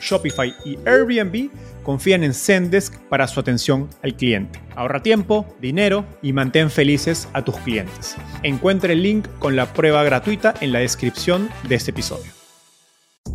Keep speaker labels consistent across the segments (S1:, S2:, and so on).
S1: Shopify y Airbnb confían en Zendesk para su atención al cliente. Ahorra tiempo, dinero y mantén felices a tus clientes. Encuentre el link con la prueba gratuita en la descripción de este episodio.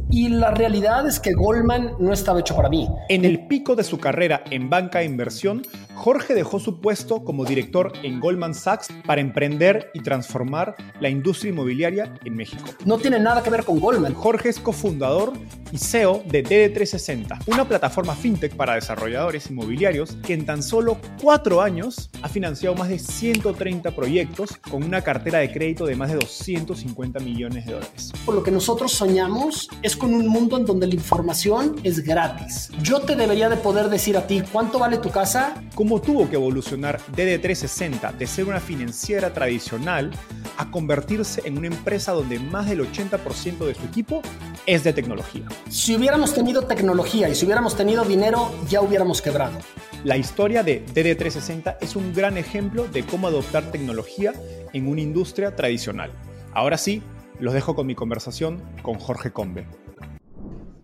S2: Y la realidad es que Goldman no estaba hecho para mí.
S1: En el pico de su carrera en banca de inversión, Jorge dejó su puesto como director en Goldman Sachs para emprender y transformar la industria inmobiliaria en México.
S2: No tiene nada que ver con Goldman.
S1: Jorge es cofundador y CEO de DD360, una plataforma fintech para desarrolladores inmobiliarios que en tan solo cuatro años ha financiado más de 130 proyectos con una cartera de crédito de más de 250 millones de dólares.
S2: Por lo que nosotros soñamos es con un mundo en donde la información es gratis. Yo te debería de poder decir a ti cuánto vale tu casa.
S1: ¿Cómo tuvo que evolucionar DD360 de ser una financiera tradicional a convertirse en una empresa donde más del 80% de su equipo es de tecnología?
S2: Si hubiéramos tenido tecnología y si hubiéramos tenido dinero, ya hubiéramos quebrado.
S1: La historia de DD360 es un gran ejemplo de cómo adoptar tecnología en una industria tradicional. Ahora sí, los dejo con mi conversación con Jorge Combe.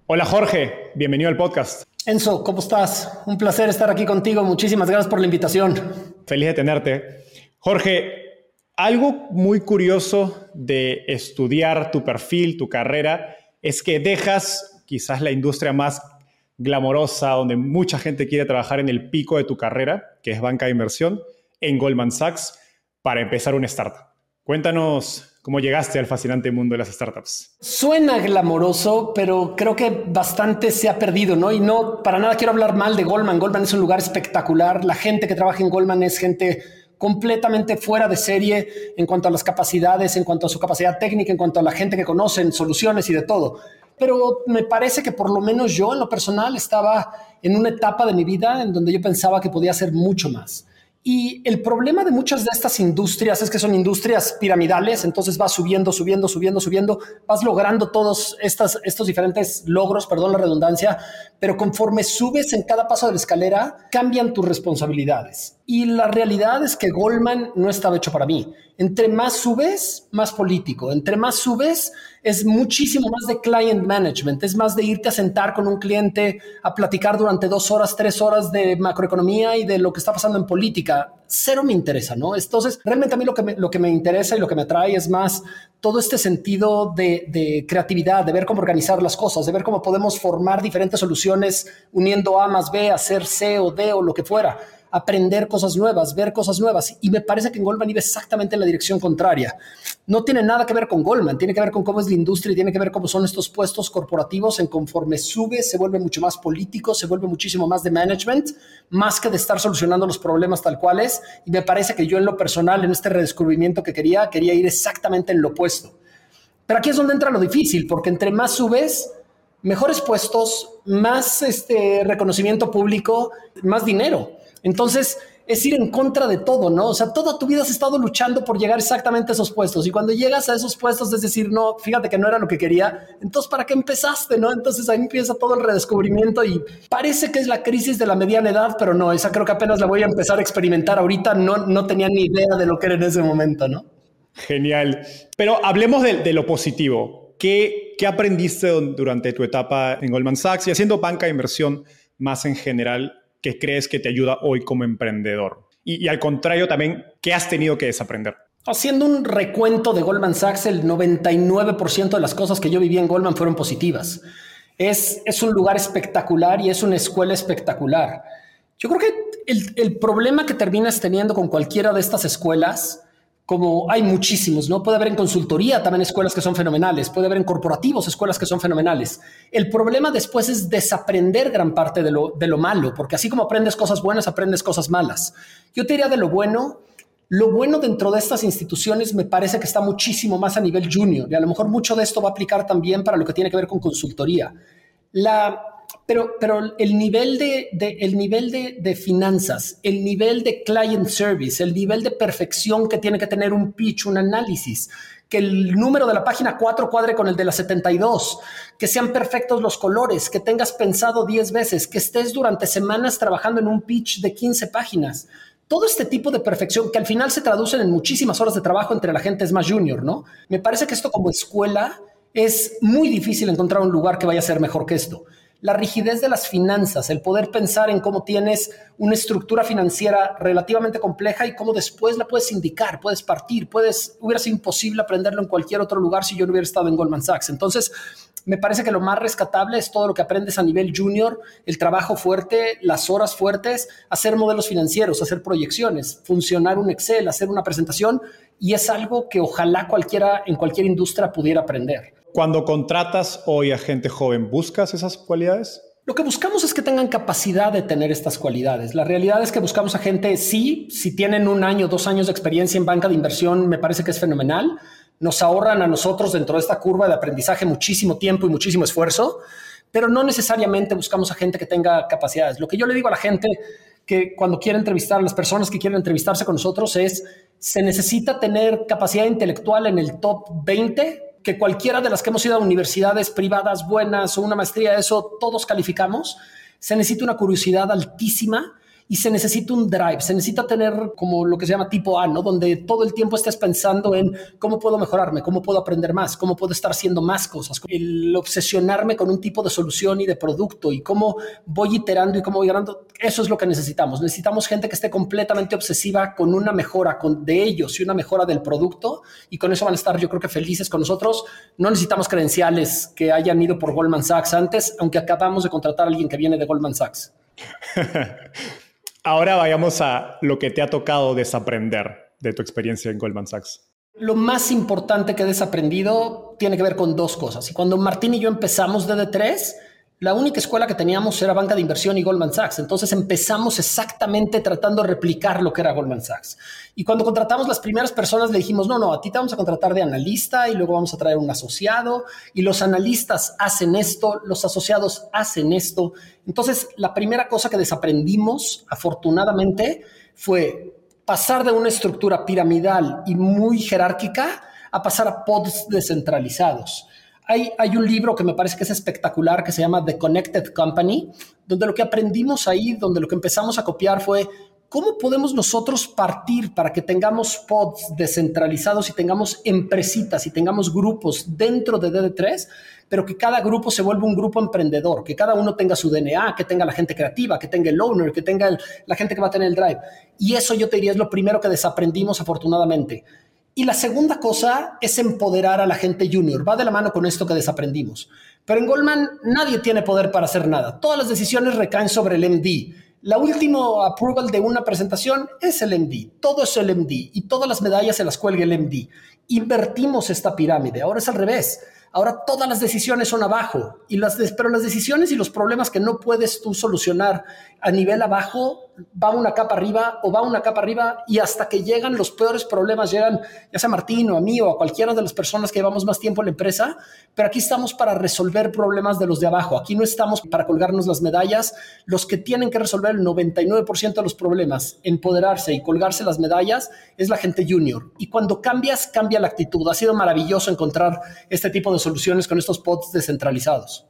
S1: Hola Jorge, bienvenido al podcast.
S2: Enzo, ¿cómo estás? Un placer estar aquí contigo. Muchísimas gracias por la invitación.
S1: Feliz de tenerte. Jorge, algo muy curioso de estudiar tu perfil, tu carrera, es que dejas quizás la industria más glamorosa, donde mucha gente quiere trabajar en el pico de tu carrera, que es banca de inversión, en Goldman Sachs, para empezar una startup. Cuéntanos ¿Cómo llegaste al fascinante mundo de las startups?
S2: Suena glamoroso, pero creo que bastante se ha perdido, ¿no? Y no, para nada quiero hablar mal de Goldman. Goldman es un lugar espectacular. La gente que trabaja en Goldman es gente completamente fuera de serie en cuanto a las capacidades, en cuanto a su capacidad técnica, en cuanto a la gente que conocen, soluciones y de todo. Pero me parece que por lo menos yo en lo personal estaba en una etapa de mi vida en donde yo pensaba que podía hacer mucho más. Y el problema de muchas de estas industrias es que son industrias piramidales, entonces vas subiendo, subiendo, subiendo, subiendo, vas logrando todos estas, estos diferentes logros, perdón la redundancia, pero conforme subes en cada paso de la escalera, cambian tus responsabilidades. Y la realidad es que Goldman no estaba hecho para mí. Entre más subes, más político. Entre más subes, es muchísimo más de client management. Es más de irte a sentar con un cliente a platicar durante dos horas, tres horas de macroeconomía y de lo que está pasando en política. Cero me interesa, ¿no? Entonces, realmente a mí lo que me, interesa y lo que me atrae es más todo este sentido de, de creatividad, de ver cómo organizar las cosas, de ver cómo podemos formar diferentes soluciones uniendo A más B, hacer C o D o lo que fuera aprender cosas nuevas, ver cosas nuevas. Y me parece que en Goldman iba exactamente en la dirección contraria. No tiene nada que ver con Goldman, tiene que ver con cómo es la industria y tiene que ver cómo son estos puestos corporativos. En conforme sube, se vuelve mucho más político, se vuelve muchísimo más de management, más que de estar solucionando los problemas tal cuales. Y me parece que yo en lo personal, en este redescubrimiento que quería, quería ir exactamente en lo opuesto. Pero aquí es donde entra lo difícil, porque entre más subes, mejores puestos, más este reconocimiento público, más dinero. Entonces, es ir en contra de todo, ¿no? O sea, toda tu vida has estado luchando por llegar exactamente a esos puestos y cuando llegas a esos puestos es decir, no, fíjate que no era lo que quería, entonces, ¿para qué empezaste, no? Entonces ahí empieza todo el redescubrimiento y parece que es la crisis de la mediana edad, pero no, esa creo que apenas la voy a empezar a experimentar ahorita, no, no tenía ni idea de lo que era en ese momento, ¿no?
S1: Genial. Pero hablemos de, lo positivo. ¿Qué, ¿Qué aprendiste durante tu etapa en Goldman Sachs y haciendo banca de inversión más en general? Que crees que te ayuda hoy como emprendedor? Y, al contrario también, ¿qué has tenido que desaprender?
S2: Haciendo un recuento de Goldman Sachs, el 99% de las cosas que yo viví en Goldman fueron positivas. Es, es un lugar espectacular y es una escuela espectacular. Yo creo que el, el problema que terminas teniendo con cualquiera de estas escuelas como hay muchísimos, ¿no? Puede haber en consultoría también escuelas que son fenomenales, puede haber en corporativos escuelas que son fenomenales. El problema después es desaprender gran parte de lo, de lo malo, porque así como aprendes cosas buenas, aprendes cosas malas. Yo te diría de lo bueno, lo bueno dentro de estas instituciones me parece que está muchísimo más a nivel junior y a lo mejor mucho de esto va a aplicar también para lo que tiene que ver con consultoría. La, pero, pero el nivel, de, el nivel de, de, finanzas, el nivel de client service, el nivel de perfección que tiene que tener un pitch, un análisis, que el número de la página 4 cuadre con el de la 72, que sean perfectos los colores, que tengas pensado 10 veces, que estés durante semanas trabajando en un pitch de 15 páginas. Todo este tipo de perfección que al final se traducen en muchísimas horas de trabajo entre la gente es más junior, ¿no? Me parece que esto como escuela es muy difícil encontrar un lugar que vaya a ser mejor que esto la rigidez de las finanzas, el poder pensar en cómo tienes una estructura financiera relativamente compleja y cómo después la puedes indicar, puedes partir, puedes, hubiera sido imposible aprenderlo en cualquier otro lugar si yo no hubiera estado en Goldman Sachs. Entonces, me parece que lo más rescatable es todo lo que aprendes a nivel junior, el trabajo fuerte, las horas fuertes, hacer modelos financieros, hacer proyecciones, funcionar un Excel, hacer una presentación y es algo que ojalá cualquiera en cualquier industria pudiera aprender.
S1: Cuando contratas hoy a gente joven, ¿buscas esas cualidades?
S2: Lo que buscamos es que tengan capacidad de tener estas cualidades. La realidad es que buscamos a gente, sí, si tienen un año, dos años de experiencia en banca de inversión, me parece que es fenomenal. Nos ahorran a nosotros dentro de esta curva de aprendizaje muchísimo tiempo y muchísimo esfuerzo, pero no necesariamente buscamos a gente que tenga capacidades. Lo que yo le digo a la gente que cuando quiere entrevistar a las personas que quieren entrevistarse con nosotros es, se necesita tener capacidad intelectual en el top 20 que cualquiera de las que hemos ido a universidades privadas buenas o una maestría, eso todos calificamos, se necesita una curiosidad altísima y se necesita un drive, se necesita tener como lo que se llama tipo A, ¿no? Donde todo el tiempo estés pensando en cómo puedo mejorarme, cómo puedo aprender más, cómo puedo estar haciendo más cosas. El obsesionarme con un tipo de solución y de producto y cómo voy iterando y cómo voy ganando, eso es lo que necesitamos. Necesitamos gente que esté completamente obsesiva con una mejora con, de ellos y una mejora del producto y con eso van a estar yo creo que felices con nosotros. No necesitamos credenciales que hayan ido por Goldman Sachs antes, aunque acabamos de contratar a alguien que viene de Goldman Sachs.
S1: Ahora vayamos a lo que te ha tocado desaprender de tu experiencia en Goldman Sachs.
S2: Lo más importante que he desaprendido tiene que ver con dos cosas. Y cuando Martín y yo empezamos DD3, la única escuela que teníamos era banca de inversión y Goldman Sachs. Entonces empezamos exactamente tratando de replicar lo que era Goldman Sachs. Y cuando contratamos las primeras personas le dijimos, no, no, a ti te vamos a contratar de analista y luego vamos a traer un asociado y los analistas hacen esto, los asociados hacen esto. Entonces la primera cosa que desaprendimos, afortunadamente, fue pasar de una estructura piramidal y muy jerárquica a pasar a pods descentralizados. Hay, un libro que me parece que es espectacular que se llama The Connected Company, donde lo que aprendimos ahí, donde lo que empezamos a copiar fue cómo podemos nosotros partir para que tengamos pods descentralizados y tengamos empresitas y tengamos grupos dentro de DD3, pero que cada grupo se vuelva un grupo emprendedor, que cada uno tenga su DNA, que tenga la gente creativa, que tenga el owner, que tenga la gente que va a tener el drive. Y eso yo te diría es lo primero que desaprendimos afortunadamente y la segunda cosa es empoderar a la gente junior. Va de la mano con esto que desaprendimos. Pero en Goldman nadie tiene poder para hacer nada. Todas las decisiones recaen sobre el MD. La última approval de una presentación es el MD. Todo es el MD. Y todas las medallas se las cuelga el MD. Invertimos esta pirámide. Ahora es al revés. Ahora todas las decisiones son abajo, y las pero las decisiones y los problemas que no puedes tú solucionar a nivel abajo, va una capa arriba o va una capa arriba y hasta que llegan los peores problemas, llegan ya sea Martín o a mí o a cualquiera de las personas que llevamos más tiempo en la empresa, pero aquí estamos para resolver problemas de los de abajo, aquí no estamos para colgarnos las medallas, los que tienen que resolver el 99% de los problemas, empoderarse y colgarse las medallas es la gente junior. Y cuando cambias, cambia la actitud. Ha sido maravilloso encontrar este tipo de soluciones con estos pods descentralizados.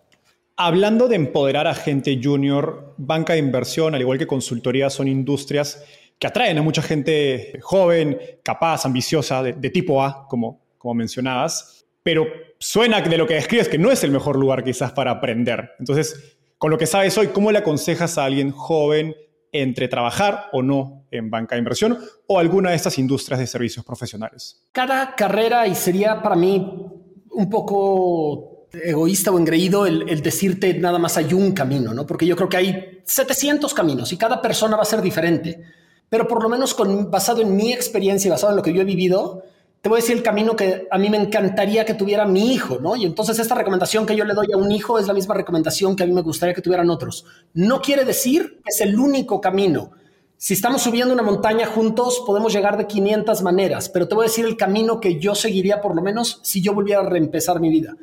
S1: Hablando de empoderar a gente junior, banca de inversión, al igual que consultoría, son industrias que atraen a mucha gente joven, capaz, ambiciosa, de, tipo A, como, como mencionabas, pero suena de lo que describes que no es el mejor lugar quizás para aprender. Entonces, con lo que sabes hoy, ¿cómo le aconsejas a alguien joven entre trabajar o no en banca de inversión o alguna de estas industrias de servicios profesionales?
S2: Cada carrera, y sería para mí un poco egoísta o engreído el, decirte nada más hay un camino, ¿no? Porque yo creo que hay 700 caminos y cada persona va a ser diferente. Pero por lo menos con, basado en mi experiencia y basado en lo que yo he vivido, te voy a decir el camino que a mí me encantaría que tuviera mi hijo, ¿no? Y entonces esta recomendación que yo le doy a un hijo es la misma recomendación que a mí me gustaría que tuvieran otros. No quiere decir que es el único camino. Si estamos subiendo una montaña juntos, podemos llegar de 500 maneras, pero te voy a decir el camino que yo seguiría por lo menos si yo volviera a reempezar mi vida.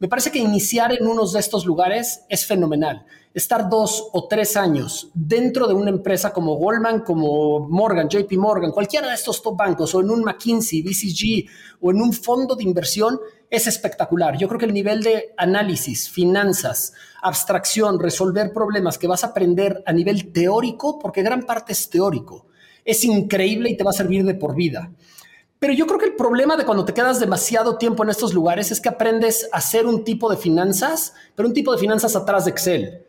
S2: Me parece que iniciar en unos de estos lugares es fenomenal. Estar dos o tres años dentro de una empresa como Goldman, como Morgan, JP Morgan, cualquiera de estos top bancos, o en un McKinsey, BCG, o en un fondo de inversión, es espectacular. Yo creo que el nivel de análisis, finanzas, abstracción, resolver problemas que vas a aprender a nivel teórico, porque gran parte es teórico, es increíble y te va a servir de por vida. Pero yo creo que el problema de cuando te quedas demasiado tiempo en estos lugares es que aprendes a hacer un tipo de finanzas, pero un tipo de finanzas atrás de Excel.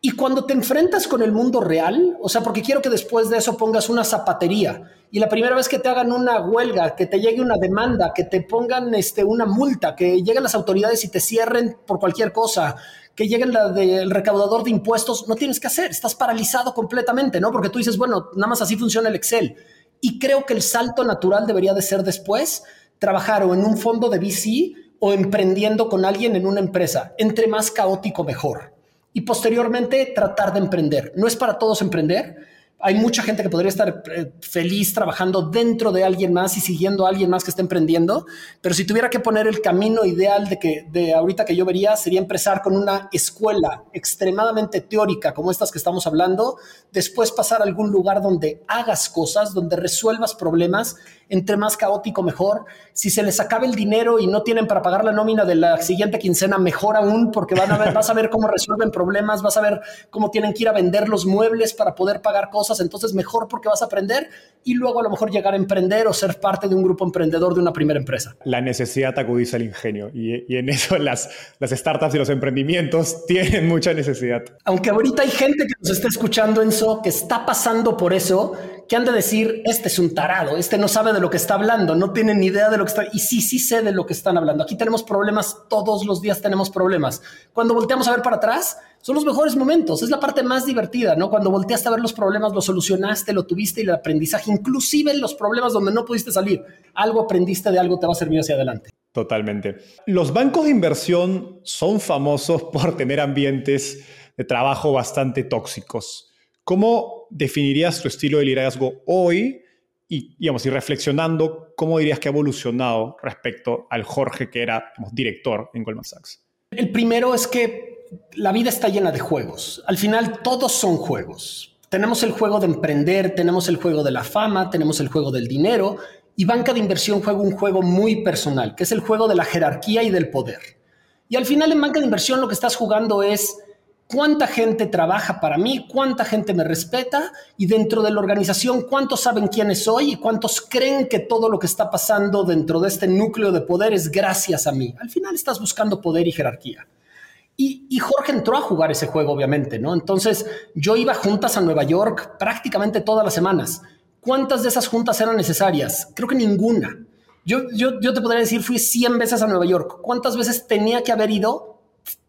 S2: Y cuando te enfrentas con el mundo real, o sea, porque quiero que después de eso pongas una zapatería y la primera vez que te hagan una huelga, que te llegue una demanda, que te pongan este, una multa, que lleguen las autoridades y te cierren por cualquier cosa, que llegue el del recaudador de impuestos, no tienes que hacer, estás paralizado completamente, ¿no? Porque tú dices, bueno, nada más así funciona el Excel. Y creo que el salto natural debería de ser después trabajar o en un fondo de VC o emprendiendo con alguien en una empresa. Entre más caótico, mejor. Y posteriormente tratar de emprender. No es para todos emprender, hay mucha gente que podría estar eh, feliz trabajando dentro de alguien más y siguiendo a alguien más que está emprendiendo, pero si tuviera que poner el camino ideal de que de ahorita que yo vería sería empezar con una escuela extremadamente teórica como estas que estamos hablando, después pasar a algún lugar donde hagas cosas, donde resuelvas problemas, entre más caótico mejor. Si se les acaba el dinero y no tienen para pagar la nómina de la siguiente quincena, mejor aún porque van a ver, vas a ver cómo resuelven problemas, vas a ver cómo tienen que ir a vender los muebles para poder pagar cosas entonces mejor porque vas a aprender y luego a lo mejor llegar a emprender o ser parte de un grupo emprendedor de una primera empresa.
S1: La necesidad acudiza al ingenio y, y en eso las, las startups y los emprendimientos tienen mucha necesidad.
S2: Aunque ahorita hay gente que nos está escuchando, en eso que está pasando por eso, que han de decir, este es un tarado, este no sabe de lo que está hablando, no tiene ni idea de lo que está... Y sí, sí sé de lo que están hablando. Aquí tenemos problemas, todos los días tenemos problemas. Cuando volteamos a ver para atrás, son los mejores momentos, es la parte más divertida, ¿no? Cuando volteaste a ver los problemas, los solucionaste, lo tuviste y el aprendizaje, inclusive los problemas donde no pudiste salir, algo aprendiste de algo te va a servir hacia adelante.
S1: Totalmente. Los bancos de inversión son famosos por tener ambientes de trabajo bastante tóxicos. ¿Cómo definirías tu estilo de liderazgo hoy? Y, digamos, y reflexionando, ¿cómo dirías que ha evolucionado respecto al Jorge que era director en Goldman Sachs?
S2: El primero es que la vida está llena de juegos. Al final todos son juegos. Tenemos el juego de emprender, tenemos el juego de la fama, tenemos el juego del dinero y banca de inversión juega un juego muy personal, que es el juego de la jerarquía y del poder. Y al final en banca de inversión lo que estás jugando es cuánta gente trabaja para mí, cuánta gente me respeta y dentro de la organización cuántos saben quiénes soy y cuántos creen que todo lo que está pasando dentro de este núcleo de poder es gracias a mí. Al final estás buscando poder y jerarquía. Y, Jorge entró a jugar ese juego, obviamente, ¿no? Entonces yo iba juntas a Nueva York prácticamente todas las semanas. ¿Cuántas de esas juntas eran necesarias? Creo que ninguna. Yo, yo, yo te podría decir, fui 100 veces a Nueva York. ¿Cuántas veces tenía que haber ido?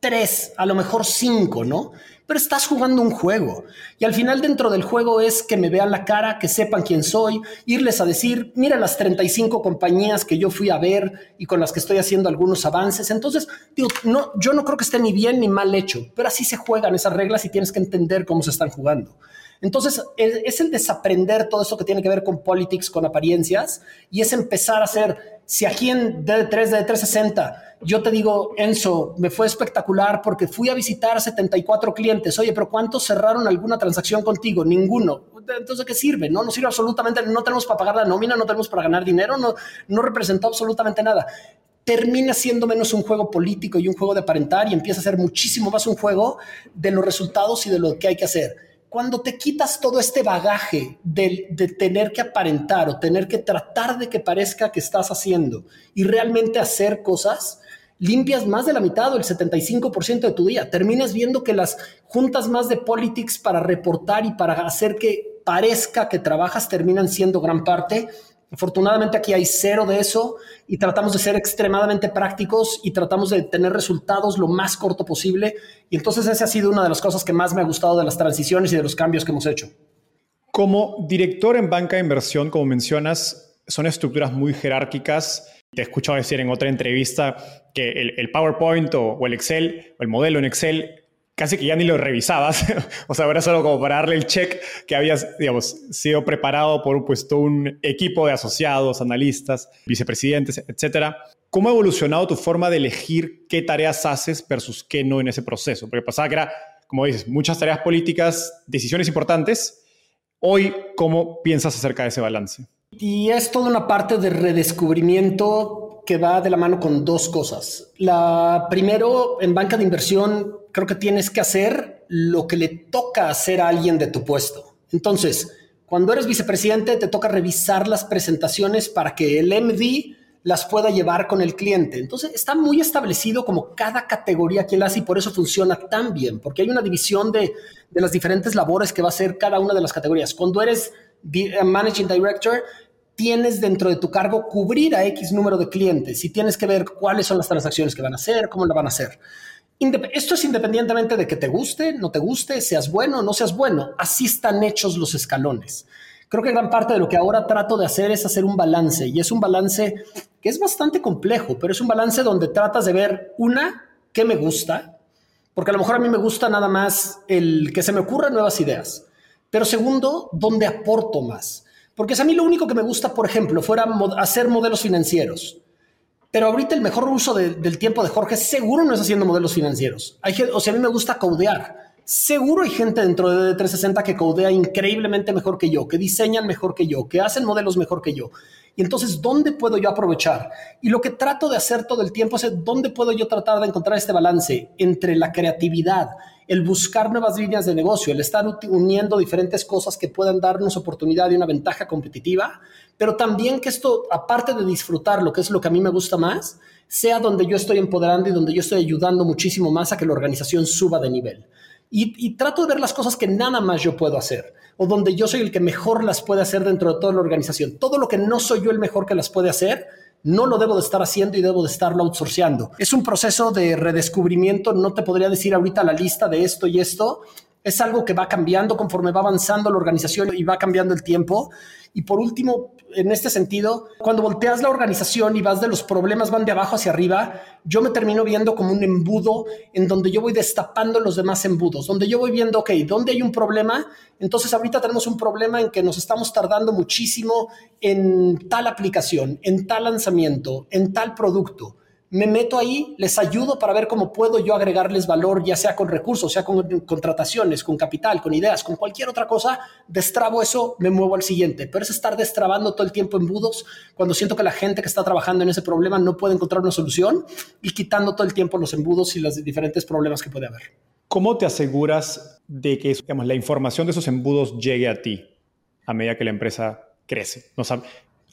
S2: Tres, a lo mejor cinco, ¿no? pero estás jugando un juego. Y al final dentro del juego es que me vean la cara, que sepan quién soy, irles a decir, mira las 35 compañías que yo fui a ver y con las que estoy haciendo algunos avances. Entonces, digo, no, yo no creo que esté ni bien ni mal hecho, pero así se juegan esas reglas y tienes que entender cómo se están jugando. Entonces, es el desaprender todo esto que tiene que ver con politics, con apariencias, y es empezar a hacer, si aquí en D3, D 360, yo te digo, Enzo, me fue espectacular porque fui a visitar a 74 clientes, oye, pero ¿cuántos cerraron alguna transacción contigo? Ninguno. Entonces, ¿de qué sirve? No nos sirve absolutamente, no tenemos para pagar la nómina, no tenemos para ganar dinero, no, no representó absolutamente nada termina siendo menos un juego político y un juego de aparentar y empieza a ser muchísimo más un juego de los resultados y de lo que hay que hacer cuando te quitas todo este bagaje de, tener que aparentar o tener que tratar de que parezca que estás haciendo y realmente hacer cosas, limpias más de la mitad o el 75% de tu día. Terminas viendo que las juntas más de politics para reportar y para hacer que parezca que trabajas terminan siendo gran parte. Afortunadamente aquí hay cero de eso y tratamos de ser extremadamente prácticos y tratamos de tener resultados lo más corto posible. Y entonces esa ha sido una de las cosas que más me ha gustado de las transiciones y de los cambios que hemos hecho.
S1: Como director en banca de inversión, como mencionas, son estructuras muy jerárquicas. Te he escuchado decir en otra entrevista que el, PowerPoint o, el Excel o el modelo en Excel casi que ya ni lo revisabas, o sea, era solo como para darle el check que habías, digamos, sido preparado por pues, todo un equipo de asociados, analistas, vicepresidentes, etcétera. ¿Cómo ha evolucionado tu forma de elegir qué tareas haces versus qué no en ese proceso? Porque pasaba que era, como dices, muchas tareas políticas, decisiones importantes. Hoy, ¿cómo piensas acerca de ese balance?
S2: Y es toda una parte de redescubrimiento que va de la mano con dos cosas. La primero, en banca de inversión, creo que tienes que hacer lo que le toca hacer a alguien de tu puesto. Entonces, cuando eres vicepresidente, te toca revisar las presentaciones para que el MD las pueda llevar con el cliente. Entonces, está muy establecido como cada categoría que él hace y por eso funciona tan bien, porque hay una división de, de las diferentes labores que va a hacer cada una de las categorías. Cuando eres eh, Managing Director, tienes dentro de tu cargo cubrir a X número de clientes y tienes que ver cuáles son las transacciones que van a hacer, cómo la van a hacer. Esto es independientemente de que te guste, no te guste, seas bueno o no seas bueno. Así están hechos los escalones. Creo que gran parte de lo que ahora trato de hacer es hacer un balance y es un balance que es bastante complejo, pero es un balance donde tratas de ver una, qué me gusta, porque a lo mejor a mí me gusta nada más el que se me ocurran nuevas ideas, pero segundo, dónde aporto más. Porque si a mí lo único que me gusta, por ejemplo, fuera hacer modelos financieros, pero ahorita el mejor uso del tiempo de Jorge seguro no es haciendo modelos financieros. Hay, o sea, a mí me gusta codear. Seguro hay gente dentro de 360 que codea increíblemente mejor que yo, que diseñan mejor que yo, que hacen modelos mejor que yo. Y entonces, ¿dónde puedo yo aprovechar? Y lo que trato de hacer todo el tiempo es dónde puedo yo tratar de encontrar este balance entre la creatividad, el buscar nuevas líneas de negocio, el estar uniendo diferentes cosas que puedan darnos oportunidad y una ventaja competitiva, pero también que esto, aparte de disfrutar lo que es lo que a mí me gusta más, sea donde yo estoy empoderando y donde yo estoy ayudando muchísimo más a que la organización suba de nivel. Y, trato de ver las cosas que nada más yo puedo hacer o donde yo soy el que mejor las puede hacer dentro de toda la organización. Todo lo que no soy yo el mejor que las puede hacer, no lo debo de estar haciendo y debo de estarlo outsourceando. Es un proceso de redescubrimiento, no te podría decir ahorita la lista de esto y esto, es algo que va cambiando conforme va avanzando la organización y va cambiando el tiempo. Y por último, en este sentido, cuando volteas la organización y vas de los problemas, van de abajo hacia arriba, yo me termino viendo como un embudo en donde yo voy destapando los demás embudos, donde yo voy viendo, ok, ¿dónde hay un problema? Entonces ahorita tenemos un problema en que nos estamos tardando muchísimo en tal aplicación, en tal lanzamiento, en tal producto me meto ahí, les ayudo para ver cómo puedo yo agregarles valor, ya sea con recursos, sea con contrataciones, con capital, con ideas, con cualquier otra cosa, destrabo eso, me muevo al siguiente. Pero es estar destrabando todo el tiempo embudos cuando siento que la gente que está trabajando en ese problema no puede encontrar una solución y quitando todo el tiempo los embudos y los diferentes problemas que puede haber.
S1: ¿Cómo te aseguras de que digamos, la información de esos embudos llegue a ti a medida que la empresa crece? ¿No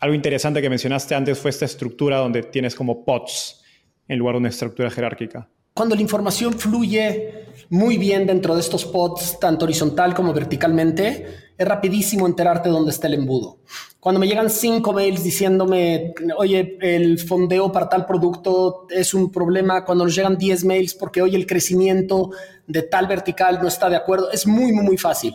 S1: algo interesante que mencionaste antes fue esta estructura donde tienes como pods en lugar de una estructura jerárquica.
S2: Cuando la información fluye muy bien dentro de estos pods, tanto horizontal como verticalmente, es rapidísimo enterarte dónde está el embudo. Cuando me llegan cinco mails diciéndome, oye, el fondeo para tal producto es un problema, cuando nos llegan 10 mails porque, oye, el crecimiento de tal vertical no está de acuerdo, es muy, muy, muy fácil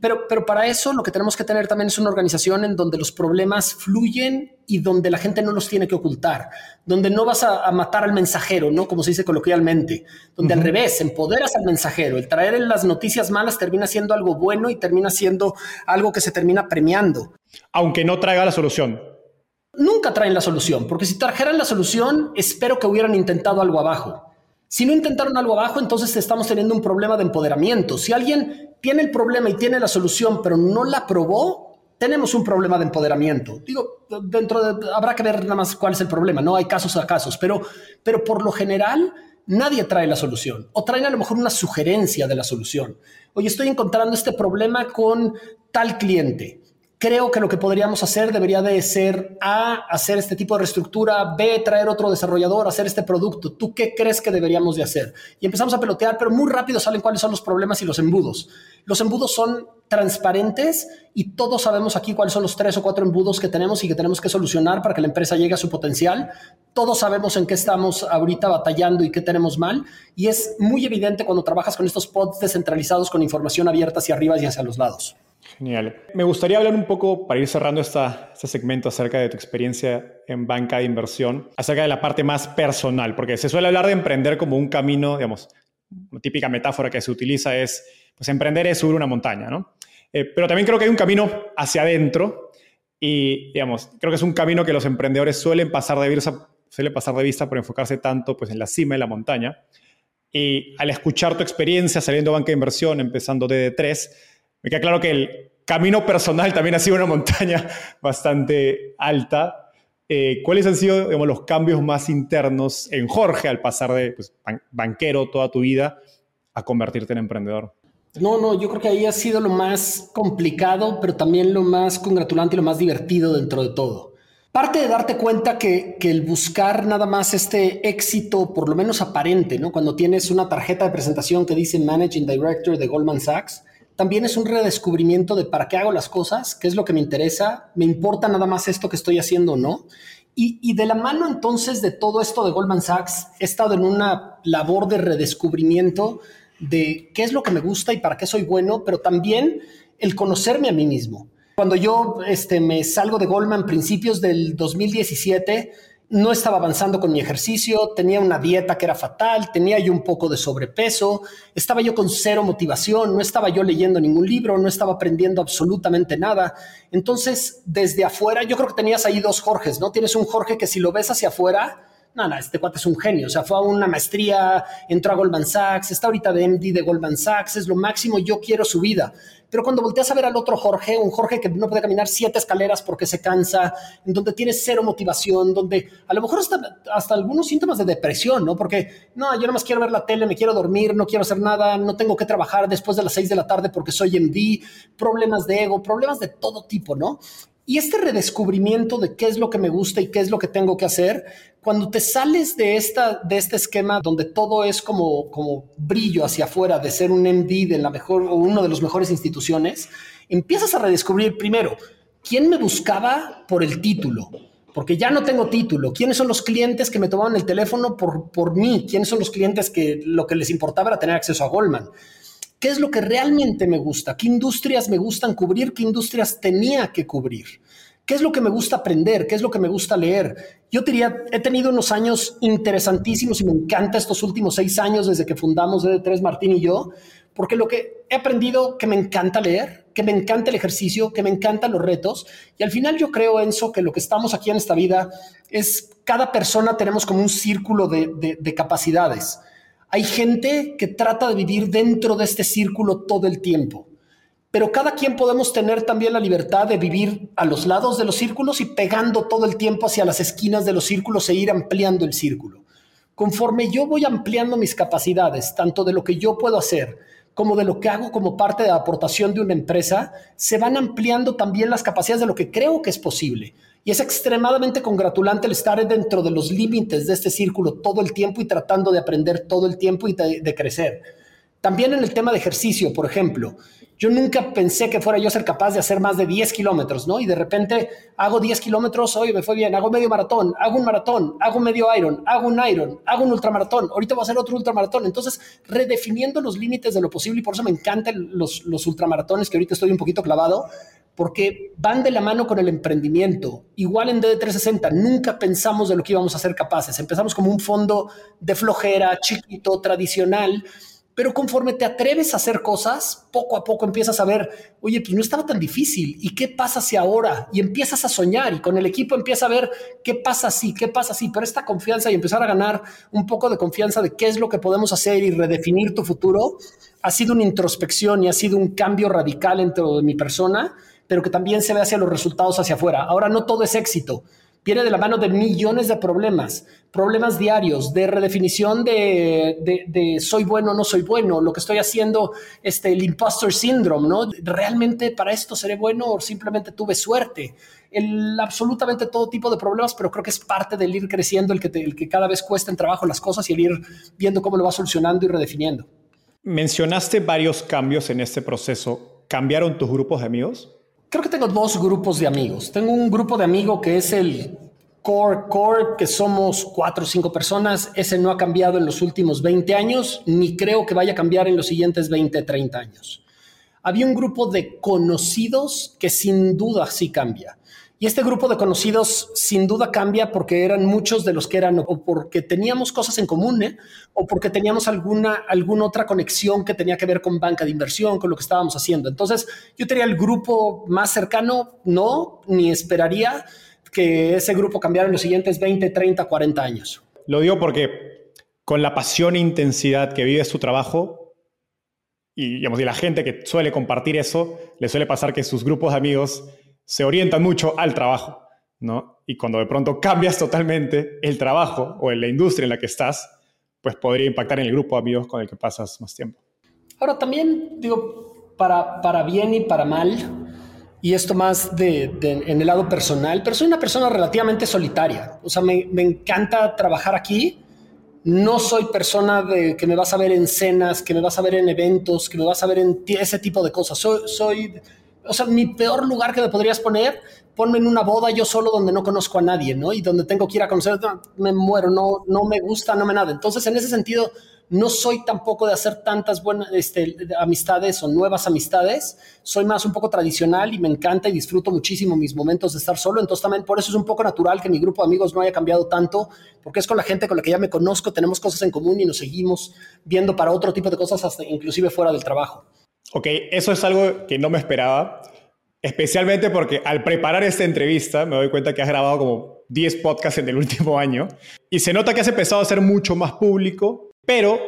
S2: pero, pero para eso lo que tenemos que tener también es una organización en donde los problemas fluyen y donde la gente no los tiene que ocultar, donde no vas a, matar al mensajero, ¿no? Como se dice coloquialmente, donde al revés, empoderas al mensajero. El traer las noticias malas termina siendo algo bueno y termina siendo algo que se termina premiando.
S1: Aunque no traiga la solución.
S2: Nunca traen la solución, porque si trajeran la solución, espero que hubieran intentado algo abajo. Si no intentaron algo abajo, entonces estamos teniendo un problema de empoderamiento. Si alguien tiene el problema y tiene la solución, pero no la probó, tenemos un problema de empoderamiento. Digo, dentro de, habrá que ver nada más cuál es el problema, no hay casos a casos, pero, pero por lo general nadie trae la solución o traen a lo mejor una sugerencia de la solución. Oye, estoy encontrando este problema con tal cliente creo que lo que podríamos hacer debería de ser A, hacer este tipo de reestructura, B, traer otro desarrollador, hacer este producto. ¿Tú qué crees que deberíamos de hacer? Y empezamos a pelotear, pero muy rápido salen cuáles son los problemas y los embudos. Los embudos son transparentes y todos sabemos aquí cuáles son los tres o cuatro embudos que tenemos y que tenemos que solucionar para que la empresa llegue a su potencial. Todos sabemos en qué estamos ahorita batallando y qué tenemos mal. Y es muy evidente cuando trabajas con estos pods descentralizados con información abierta hacia arriba y hacia los lados.
S1: Genial. Me gustaría hablar un poco, para ir cerrando esta, este segmento acerca de tu experiencia en banca de inversión, acerca de la parte más personal, porque se suele hablar de emprender como un camino, digamos, una típica metáfora que se utiliza es, pues emprender es subir una montaña, ¿no? Eh, pero también creo que hay un camino hacia adentro y, digamos, creo que es un camino que los emprendedores suelen pasar de vista, suele pasar de vista por enfocarse tanto pues, en la cima de la montaña. Y al escuchar tu experiencia saliendo banca de inversión, empezando DD3, me queda claro que el camino personal también ha sido una montaña bastante alta. Eh, ¿Cuáles han sido los cambios más internos en Jorge al pasar de pues, banquero toda tu vida a convertirte en emprendedor?
S2: No, no, yo creo que ahí ha sido lo más complicado, pero también lo más congratulante y lo más divertido dentro de todo. Parte de darte cuenta que, que, el buscar nada más este éxito, por lo menos aparente, ¿no? Cuando tienes una tarjeta de presentación que dice Managing Director de Goldman Sachs, también es un redescubrimiento de para qué hago las cosas, qué es lo que me interesa, me importa nada más esto que estoy haciendo o no. Y, de la mano entonces de todo esto de Goldman Sachs, he estado en una labor de redescubrimiento de qué es lo que me gusta y para qué soy bueno, pero también el conocerme a mí mismo. Cuando yo este, me salgo de Goldman principios del 2017, no estaba avanzando con mi ejercicio, tenía una dieta que era fatal, tenía yo un poco de sobrepeso, estaba yo con cero motivación, no estaba yo leyendo ningún libro, no estaba aprendiendo absolutamente nada. Entonces, desde afuera, yo creo que tenías ahí dos Jorges, ¿no? Tienes un Jorge que si lo ves hacia afuera, no, no, este cuate es un genio. O sea, fue a una maestría, entró a Goldman Sachs, está ahorita de MD de Goldman Sachs, es lo máximo, yo quiero su vida. Pero cuando volteas a ver al otro Jorge, un Jorge que no puede caminar siete escaleras porque se cansa, en donde tiene cero motivación, donde a lo mejor hasta, hasta algunos síntomas de depresión, ¿no? Porque, no, yo no más quiero ver la tele, me quiero dormir, no quiero hacer nada, no tengo que trabajar después de las seis de la tarde porque soy MD, problemas de ego, problemas de todo tipo, ¿no? Y este redescubrimiento de qué es lo que me gusta y qué es lo que tengo que hacer, cuando te sales de, esta, de este esquema donde todo es como, como brillo hacia afuera de ser un MD de la mejor o uno de las mejores instituciones, empiezas a redescubrir primero quién me buscaba por el título, porque ya no tengo título. ¿Quiénes son los clientes que me tomaban el teléfono por, por mí? ¿Quiénes son los clientes que lo que les importaba era tener acceso a Goldman? ¿Qué es lo que realmente me gusta? ¿Qué industrias me gustan cubrir? ¿Qué industrias tenía que cubrir? ¿Qué es lo que me gusta aprender? ¿Qué es lo que me gusta leer? Yo diría, he tenido unos años interesantísimos y me encanta estos últimos seis años desde que fundamos DD3 Martín y yo, porque lo que he aprendido que me encanta leer, que me encanta el ejercicio, que me encantan los retos. Y al final yo creo, Enzo, que lo que estamos aquí en esta vida es cada persona tenemos como un círculo de, de capacidades. Hay gente que trata de vivir dentro de este círculo todo el tiempo, pero cada quien podemos tener también la libertad de vivir a los lados de los círculos y pegando todo el tiempo hacia las esquinas de los círculos e ir ampliando el círculo. Conforme yo voy ampliando mis capacidades, tanto de lo que yo puedo hacer como de lo que hago como parte de la aportación de una empresa, se van ampliando también las capacidades de lo que creo que es posible. Y es extremadamente congratulante el estar dentro de los límites de este círculo todo el tiempo y tratando de aprender todo el tiempo y de, crecer. También en el tema de ejercicio, por ejemplo, yo nunca pensé que fuera yo ser capaz de hacer más de 10 kilómetros, ¿no? Y de repente hago 10 kilómetros, hoy me fue bien, hago medio maratón, hago un maratón, hago medio iron, hago un iron, hago un ultramaratón, ahorita voy a hacer otro ultramaratón. Entonces, redefiniendo los límites de lo posible y por eso me encantan los, los ultramaratones, que ahorita estoy un poquito clavado, porque van de la mano con el emprendimiento. Igual en DD360 nunca pensamos de lo que íbamos a ser capaces. Empezamos como un fondo de flojera, chiquito, tradicional, pero conforme te atreves a hacer cosas, poco a poco empiezas a ver, oye, pues no estaba tan difícil. ¿Y qué pasa si ahora? Y empiezas a soñar y con el equipo empieza a ver qué pasa si, qué pasa si. Pero esta confianza y empezar a ganar un poco de confianza de qué es lo que podemos hacer y redefinir tu futuro, ha sido una introspección y ha sido un cambio radical dentro de mi persona pero que también se ve hacia los resultados hacia afuera. Ahora no todo es éxito, viene de la mano de millones de problemas, problemas diarios, de redefinición de, soy bueno no soy bueno, lo que estoy haciendo, este, el imposter syndrome, ¿no? ¿Realmente para esto seré bueno o simplemente tuve suerte? El, absolutamente todo tipo de problemas, pero creo que es parte del ir creciendo, el que, el que cada vez cuesta en trabajo las cosas y el ir viendo cómo lo va solucionando y redefiniendo.
S1: Mencionaste varios cambios en este proceso. ¿Cambiaron tus grupos de amigos?
S2: Creo que tengo dos grupos de amigos. Tengo un grupo de amigos que es el core, core, que somos cuatro o cinco personas. Ese no ha cambiado en los últimos 20 años, ni creo que vaya a cambiar en los siguientes 20, 30 años. Había un grupo de conocidos que sin duda sí cambia. Y este grupo de conocidos sin duda cambia porque eran muchos de los que eran o porque teníamos cosas en común ¿eh? o porque teníamos alguna, alguna otra conexión que tenía que ver con banca de inversión, con lo que estábamos haciendo. Entonces yo tenía el grupo más cercano, no, ni esperaría que ese grupo cambiara en los siguientes 20, 30, 40 años.
S1: Lo digo porque con la pasión e intensidad que vive su trabajo, y digamos, y la gente que suele compartir eso, le suele pasar que sus grupos de amigos se orientan mucho al trabajo, ¿no? Y cuando de pronto cambias totalmente el trabajo o en la industria en la que estás, pues podría impactar en el grupo de amigos con el que pasas más tiempo.
S2: Ahora también, digo, para, para bien y para mal, y esto más de, en el lado personal, pero soy una persona relativamente solitaria. O sea, me, me, encanta trabajar aquí. No soy persona de que me vas a ver en cenas, que me vas a ver en eventos, que me vas a ver en ese tipo de cosas. Soy, soy o sea, mi peor lugar que me podrías poner, ponme en una boda yo solo donde no conozco a nadie, ¿no? Y donde tengo que ir a conocer, me muero, no, no me gusta, no me nada. Entonces, en ese sentido, no soy tampoco de hacer tantas buenas este, amistades o nuevas amistades. Soy más un poco tradicional y me encanta y disfruto muchísimo mis momentos de estar solo. Entonces también por eso es un poco natural que mi grupo de amigos no haya cambiado tanto, porque es con la gente con la que ya me conozco, tenemos cosas en común y nos seguimos viendo para otro tipo de cosas, hasta inclusive fuera del trabajo.
S1: Ok, eso es algo que no me esperaba, especialmente porque al preparar esta entrevista me doy cuenta que has grabado como 10 podcasts en el último año y se nota que has empezado a ser mucho más público, pero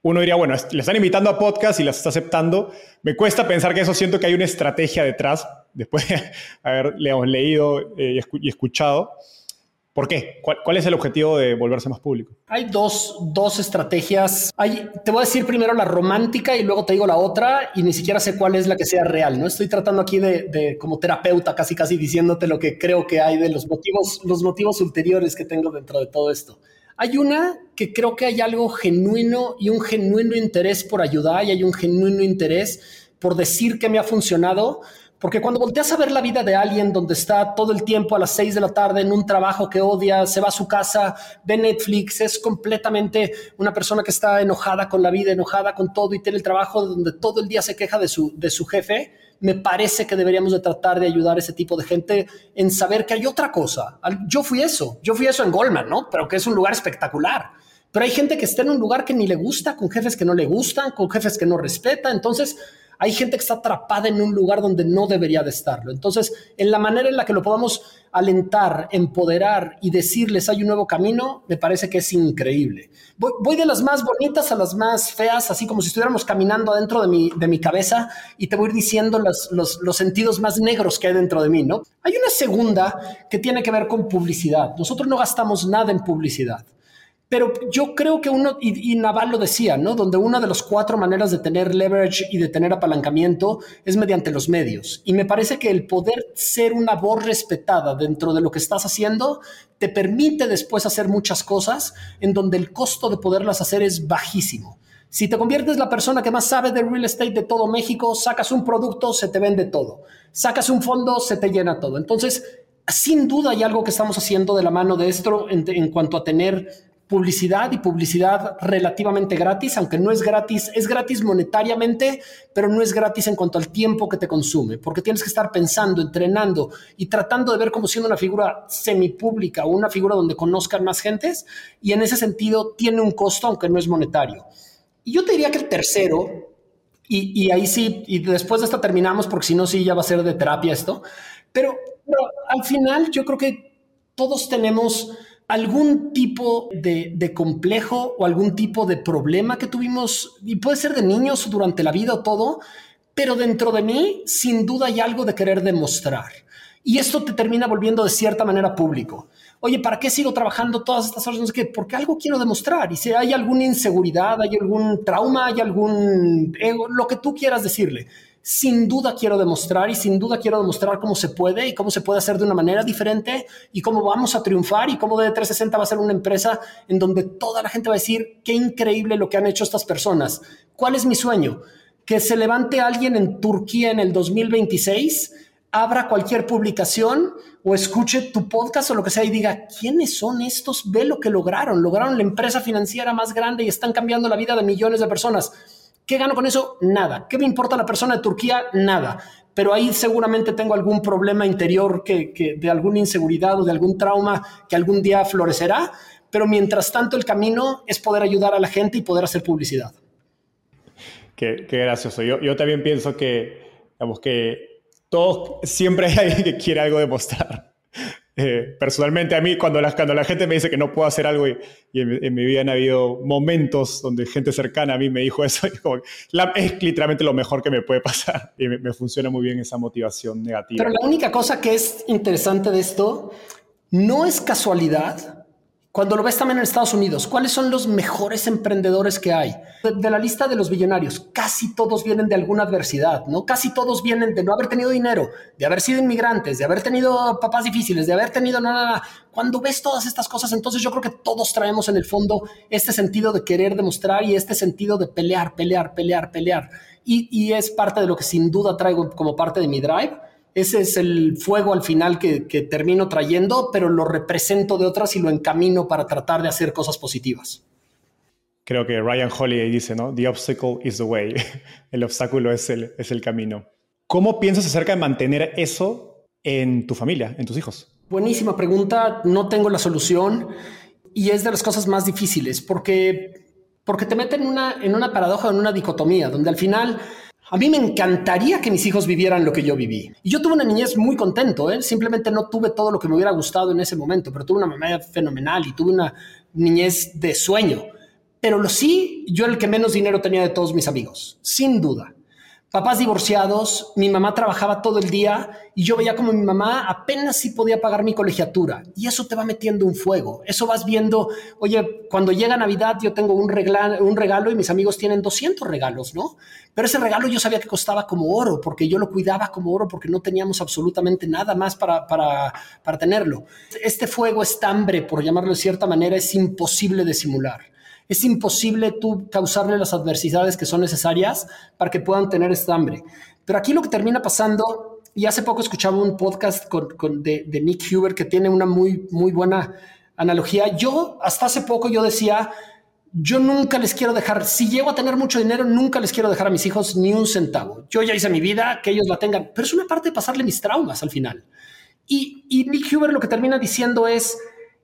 S1: uno diría, bueno, le están invitando a podcast y las está aceptando. Me cuesta pensar que eso siento que hay una estrategia detrás, después de haber leído eh, y escuchado. ¿Por qué? ¿Cuál, es el objetivo de volverse más público?
S2: Hay dos, dos estrategias. Te voy a decir primero la romántica y luego te digo la otra y ni siquiera sé cuál es la que sea real. No estoy tratando aquí de, de, como terapeuta casi casi diciéndote lo que creo que hay de los motivos, los motivos ulteriores que tengo dentro de todo esto. Hay una que creo que hay algo genuino y un genuino interés por ayudar y hay un genuino interés por decir que me ha funcionado, porque cuando volteas a ver la vida de alguien donde está todo el tiempo a las seis de la tarde en un trabajo que odia, se va a su casa, ve Netflix, es completamente una persona que está enojada con la vida, enojada con todo y tiene el trabajo donde todo el día se queja de su, de su jefe, me parece que deberíamos de tratar de ayudar a ese tipo de gente en saber que hay otra cosa. Yo fui eso, yo fui eso en Goldman, ¿no? Pero que es un lugar espectacular. Pero hay gente que está en un lugar que ni le gusta, con jefes que no le gustan, con jefes que no respeta. Entonces, hay gente que está atrapada en un lugar donde no debería de estarlo. Entonces, en la manera en la que lo podamos alentar, empoderar y decirles hay un nuevo camino, me parece que es increíble. Voy, de las más bonitas a las más feas, así como si estuviéramos caminando adentro de mi, cabeza y te voy a ir diciendo los, los sentidos más negros que hay dentro de mí, ¿no? Hay una segunda que tiene que ver con publicidad. Nosotros no gastamos nada en publicidad. Pero yo creo que uno, y, Naval lo decía, ¿no? Donde una de las cuatro maneras de tener leverage y de tener apalancamiento es mediante los medios. Y me parece que el poder ser una voz respetada dentro de lo que estás haciendo te permite después hacer muchas cosas en donde el costo de poderlas hacer es bajísimo. Si te conviertes la persona que más sabe de real estate de todo México, sacas un producto, se te vende todo. Sacas un fondo, se te llena todo. Entonces, sin duda hay algo que estamos haciendo de la mano de esto en, en cuanto a tener publicidad y publicidad relativamente gratis, aunque no es gratis, es gratis monetariamente, pero no es gratis en cuanto al tiempo que te consume, porque tienes que estar pensando, entrenando y tratando de ver como siendo una figura semipública o una figura donde conozcan más gentes, y en ese sentido tiene un costo, aunque no es monetario. Y yo te diría que el tercero, y, y ahí sí, y después de esto terminamos, porque si no, sí, ya va a ser de terapia esto, pero, pero al final yo creo que todos tenemos algún tipo de, complejo o algún tipo de problema que tuvimos, y puede ser de niños durante la vida o todo, pero dentro de mí sin duda hay algo de querer demostrar. Y esto te termina volviendo de cierta manera público. Oye, ¿para qué sigo trabajando todas estas horas? No sé qué, porque algo quiero demostrar. Y si hay alguna inseguridad, hay algún trauma, hay algún ego, lo que tú quieras decirle sin duda quiero demostrar y sin duda quiero demostrar cómo se puede y cómo se puede hacer de una manera diferente y cómo vamos a triunfar y cómo D360 va a ser una empresa en donde toda la gente va a decir qué increíble lo que han hecho estas personas. ¿Cuál es mi sueño? Que se levante alguien en Turquía en el 2026, abra cualquier publicación o escuche tu podcast o lo que sea y diga, ¿quiénes son estos? Ve lo que lograron. Lograron la empresa financiera más grande y están cambiando la vida de millones de personas ¿Qué gano con eso? Nada. ¿Qué me importa la persona de Turquía? Nada. Pero ahí seguramente tengo algún problema interior que, de alguna inseguridad o de algún trauma que algún día florecerá. Pero mientras tanto el camino es poder ayudar a la gente y poder hacer publicidad.
S1: Qué, gracioso. Yo, yo también pienso que, digamos que todos, siempre hay alguien que quiere algo demostrar. Eh, personalmente a mí, cuando la, cuando la gente me dice que no puedo hacer algo y, en, mi, vida han habido momentos donde gente cercana a mí me dijo eso, es literalmente lo mejor que me puede pasar y me, me funciona muy bien esa motivación negativa.
S2: Pero la única cosa que es interesante de esto, no es casualidad cuando lo ves también en Estados Unidos, ¿cuáles son los mejores emprendedores que hay? De, la lista de los billonarios, casi todos vienen de alguna adversidad, ¿no? Casi todos vienen de no haber tenido dinero, de haber sido inmigrantes, de haber tenido papás difíciles, de haber tenido nada. Cuando ves todas estas cosas, entonces yo creo que todos traemos en el fondo este sentido de querer demostrar y este sentido de pelear, pelear, pelear, pelear. Y, y es parte de lo que sin duda traigo como parte de mi drive ese es el fuego al final que, termino trayendo, pero lo represento de otras y lo encamino para tratar de hacer cosas positivas.
S1: Creo que Ryan Holiday dice, ¿no? The obstacle is the way. El obstáculo es el, es el camino. ¿Cómo piensas acerca de mantener eso en tu familia, en tus hijos?
S2: Buenísima pregunta. No tengo la solución y es de las cosas más difíciles porque, porque te meten una, en una paradoja, en una dicotomía, donde al final a mí me encantaría que mis hijos vivieran lo que yo viví. Y yo tuve una niñez muy contento, ¿eh? simplemente no tuve todo lo que me hubiera gustado en ese momento, pero tuve una mamá fenomenal y tuve una niñez de sueño. Pero lo sí, yo el que menos dinero tenía de todos mis amigos, sin duda papás divorciados, mi mamá trabajaba todo el día y yo veía como mi mamá apenas sí podía pagar mi colegiatura y eso te va metiendo un fuego, eso vas viendo, oye, cuando llega Navidad yo tengo un, regalo, un regalo y mis amigos tienen 200 regalos, ¿no? Pero ese regalo yo sabía que costaba como oro porque yo lo cuidaba como oro porque no teníamos absolutamente nada más para, para, para tenerlo. Este fuego, esta hambre, por llamarlo de cierta manera, es imposible de simular es imposible tú causarle las adversidades que son necesarias para que puedan tener esta hambre. Pero aquí lo que termina pasando, y hace poco escuchaba un podcast de, Nick Huber que tiene una muy, muy buena analogía. Yo, hasta hace poco, yo decía, yo nunca les quiero dejar, si llego a tener mucho dinero, nunca les quiero dejar a mis hijos ni un centavo. Yo ya hice mi vida, que ellos la tengan, pero es una parte de pasarle mis traumas al final. Y, y Nick Huber lo que termina diciendo es,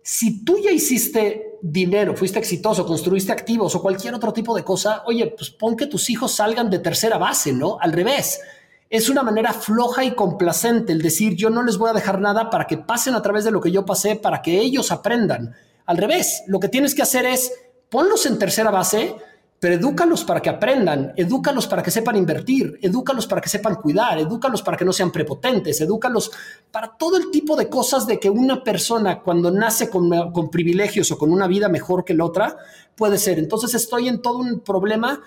S2: si tú ya hiciste dinero, fuiste exitoso, construiste activos o cualquier otro tipo de cosa, oye, pues pon que tus hijos salgan de tercera base, ¿no? Al revés. Es una manera floja y complacente el decir yo no les voy a dejar nada para que pasen a través de lo que yo pasé, para que ellos aprendan. Al revés, lo que tienes que hacer es ponlos en tercera base, pero edúcalos para que aprendan, edúcalos para que sepan invertir, edúcalos para que sepan cuidar, edúcalos para que no sean prepotentes, edúcalos para todo el tipo de cosas de que una persona cuando nace con, con privilegios o con una vida mejor que la otra puede ser. Entonces estoy en todo un problema.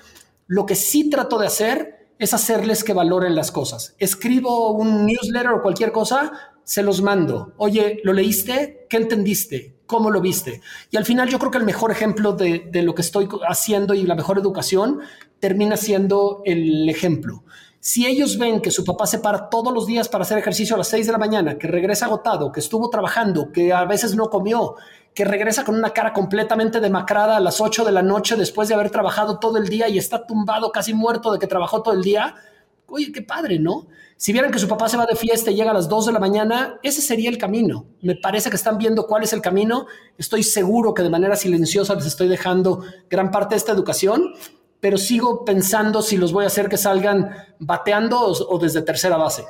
S2: Lo que sí trato de hacer es hacerles que valoren las cosas. Escribo un newsletter o cualquier cosa, se los mando. Oye, ¿lo leíste? ¿Qué entendiste? Cómo lo viste. Y al final yo creo que el mejor ejemplo de, lo que estoy haciendo y la mejor educación termina siendo el ejemplo. Si ellos ven que su papá se para todos los días para hacer ejercicio a las 6 de la mañana, que regresa agotado, que estuvo trabajando, que a veces no comió, que regresa con una cara completamente demacrada a las 8 de la noche después de haber trabajado todo el día y está tumbado casi muerto de que trabajó todo el día, oye, qué padre, ¿no? Si vieran que su papá se va de fiesta y llega a las 2 de la mañana, ese sería el camino. Me parece que están viendo cuál es el camino. Estoy seguro que de manera silenciosa les estoy dejando gran parte de esta educación, pero sigo pensando si los voy a hacer que salgan bateando o, desde tercera base.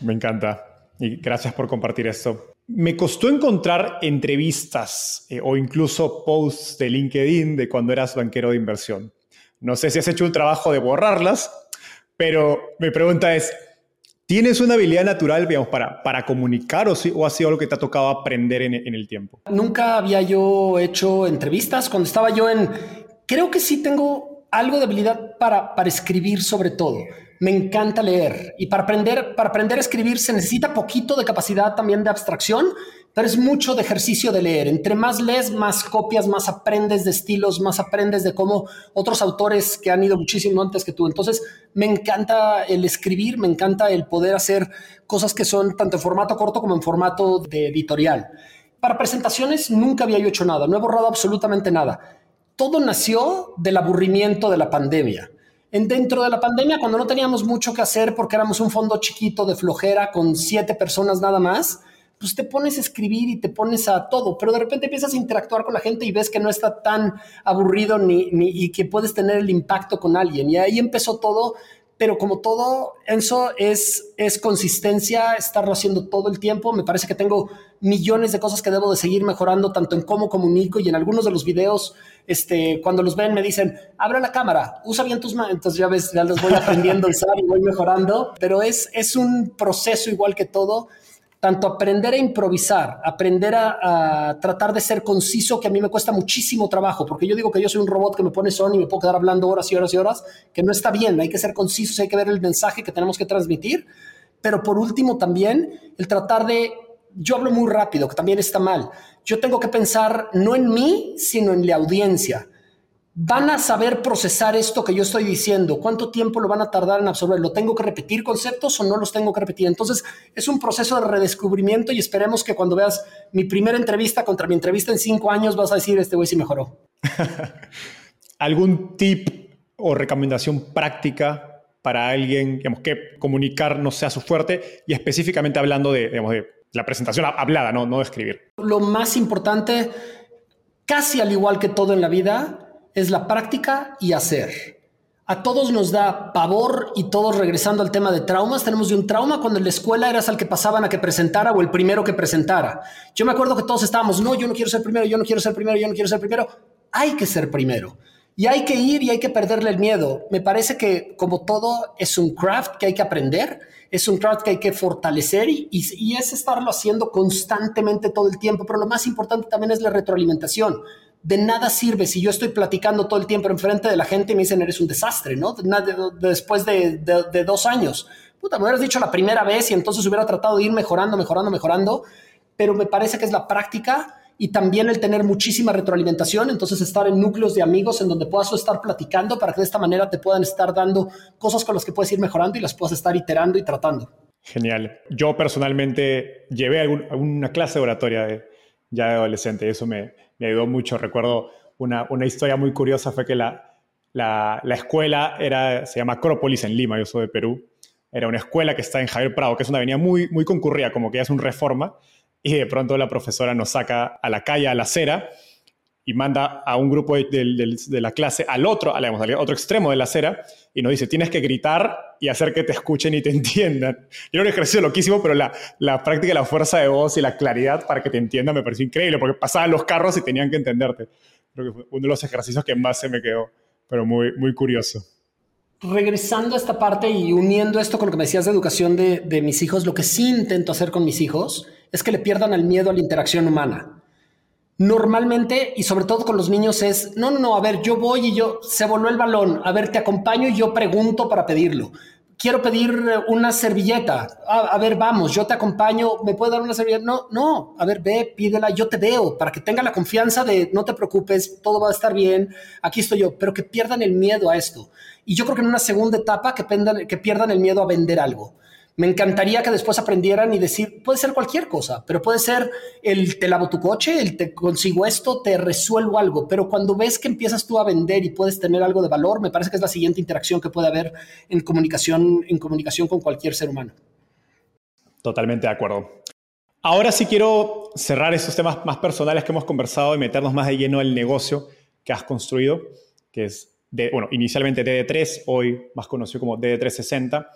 S1: Me encanta y gracias por compartir esto. Me costó encontrar entrevistas eh, o incluso posts de LinkedIn de cuando eras banquero de inversión. No sé si has hecho un trabajo de borrarlas, pero mi pregunta es, ¿Tienes una habilidad natural, digamos, para, para comunicar o, o ha sido algo que te ha tocado aprender en, en el tiempo?
S2: Nunca había yo hecho entrevistas. Cuando estaba yo en... Creo que sí tengo algo de habilidad para, para escribir sobre todo. Me encanta leer y para aprender, para aprender a escribir se necesita poquito de capacidad también de abstracción, pero es mucho de ejercicio de leer. Entre más lees, más copias, más aprendes de estilos, más aprendes de cómo otros autores que han ido muchísimo antes que tú. Entonces, me encanta el escribir, me encanta el poder hacer cosas que son tanto en formato corto como en formato de editorial. Para presentaciones nunca había yo hecho nada, no he borrado absolutamente nada. Todo nació del aburrimiento de la pandemia. En dentro de la pandemia, cuando no teníamos mucho que hacer porque éramos un fondo chiquito de flojera con siete personas nada más, pues te pones a escribir y te pones a todo, pero de repente empiezas a interactuar con la gente y ves que no está tan aburrido ni, ni y que puedes tener el impacto con alguien. Y ahí empezó todo, pero como todo, eso es, es consistencia, estarlo haciendo todo el tiempo. Me parece que tengo millones de cosas que debo de seguir mejorando, tanto en cómo comunico y en algunos de los videos, este, cuando los ven me dicen, abre la cámara, usa bien tus manos, entonces ya ves, ya los voy aprendiendo a usar y voy mejorando, pero es, es un proceso igual que todo tanto aprender a improvisar, aprender a, tratar de ser conciso, que a mí me cuesta muchísimo trabajo, porque yo digo que yo soy un robot que me pone son y me puedo quedar hablando horas y horas y horas, que no está bien, hay que ser concisos, hay que ver el mensaje que tenemos que transmitir, pero por último también el tratar de, yo hablo muy rápido, que también está mal, yo tengo que pensar no en mí, sino en la audiencia van a saber procesar esto que yo estoy diciendo? ¿Cuánto tiempo lo van a tardar en absorber? tengo que repetir conceptos o no los tengo que repetir? Entonces, es un proceso de redescubrimiento y esperemos que cuando veas mi primera entrevista contra mi entrevista en cinco años vas a decir, este güey sí mejoró.
S1: ¿Algún tip o recomendación práctica para alguien digamos, que comunicar no sea su fuerte y específicamente hablando de, de la presentación hablada, no, no de escribir?
S2: Lo más importante, casi al igual que todo en la vida, es la práctica y hacer. A todos nos da pavor y todos regresando al tema de traumas, tenemos de un trauma cuando en la escuela eras al que pasaban a que presentara o el primero que presentara. Yo me acuerdo que todos estábamos, no, yo no quiero ser primero, yo no quiero ser primero, yo no quiero ser primero. Hay que ser primero. Y hay que ir y hay que perderle el miedo. Me parece que como todo es un craft que hay que aprender, es un craft que hay que fortalecer y, y es estarlo haciendo constantemente todo el tiempo. Pero lo más importante también es la retroalimentación de nada sirve si yo estoy platicando todo el tiempo enfrente de la gente y me dicen eres un desastre, ¿no? después de, dos años. Puta, me hubieras dicho la primera vez y entonces hubiera tratado de ir mejorando, mejorando, mejorando, pero me parece que es la práctica y también el tener muchísima retroalimentación, entonces estar en núcleos de amigos en donde puedas estar platicando para que de esta manera te puedan estar dando cosas con las que puedes ir mejorando y las puedas estar iterando y tratando.
S1: Genial. Yo personalmente llevé alguna clase de oratoria de, ya de adolescente y eso me, me ayudó mucho. Recuerdo una, una historia muy curiosa, fue que la, la, la, escuela era, se llama Acrópolis en Lima, yo soy de Perú. Era una escuela que está en Javier Prado, que es una avenida muy, muy concurrida, como que ya es un reforma. Y de pronto la profesora nos saca a la calle, a la acera, y manda a un grupo de, de, la clase al otro, al, otro extremo de la acera, y nos dice, tienes que gritar y hacer que te escuchen y te entiendan. Y era un ejercicio loquísimo, pero la, la práctica, la fuerza de voz y la claridad para que te entiendan me pareció increíble, porque pasaban los carros y tenían que entenderte. Creo que fue uno de los ejercicios que más se me quedó, pero muy, muy curioso.
S2: Regresando a esta parte y uniendo esto con lo que me decías de educación de, de mis hijos, lo que sí intento hacer con mis hijos es que le pierdan el miedo a la interacción humana normalmente y sobre todo con los niños es, no, no, no, a ver, yo voy y yo, se voló el balón, a ver, te acompaño y yo pregunto para pedirlo. Quiero pedir una servilleta. A, ver, vamos, yo te acompaño, ¿me puede dar una servilleta? No, no, a ver, ve, pídela, yo te veo, para que tenga la confianza de no te preocupes, todo va a estar bien, aquí estoy yo, pero que pierdan el miedo a esto. Y yo creo que en una segunda etapa que pierdan el miedo a vender algo. Me encantaría que después aprendieran y decir, puede ser cualquier cosa, pero puede ser el te lavo tu coche, el te consigo esto, te resuelvo algo, pero cuando ves que empiezas tú a vender y puedes tener algo de valor, me parece que es la siguiente interacción que puede haber en comunicación, en comunicación con cualquier ser humano.
S1: Totalmente de acuerdo. Ahora sí quiero cerrar esos temas más personales que hemos conversado y meternos más de lleno al negocio que has construido, que es, de, bueno, inicialmente DD3, hoy más conocido como DD360.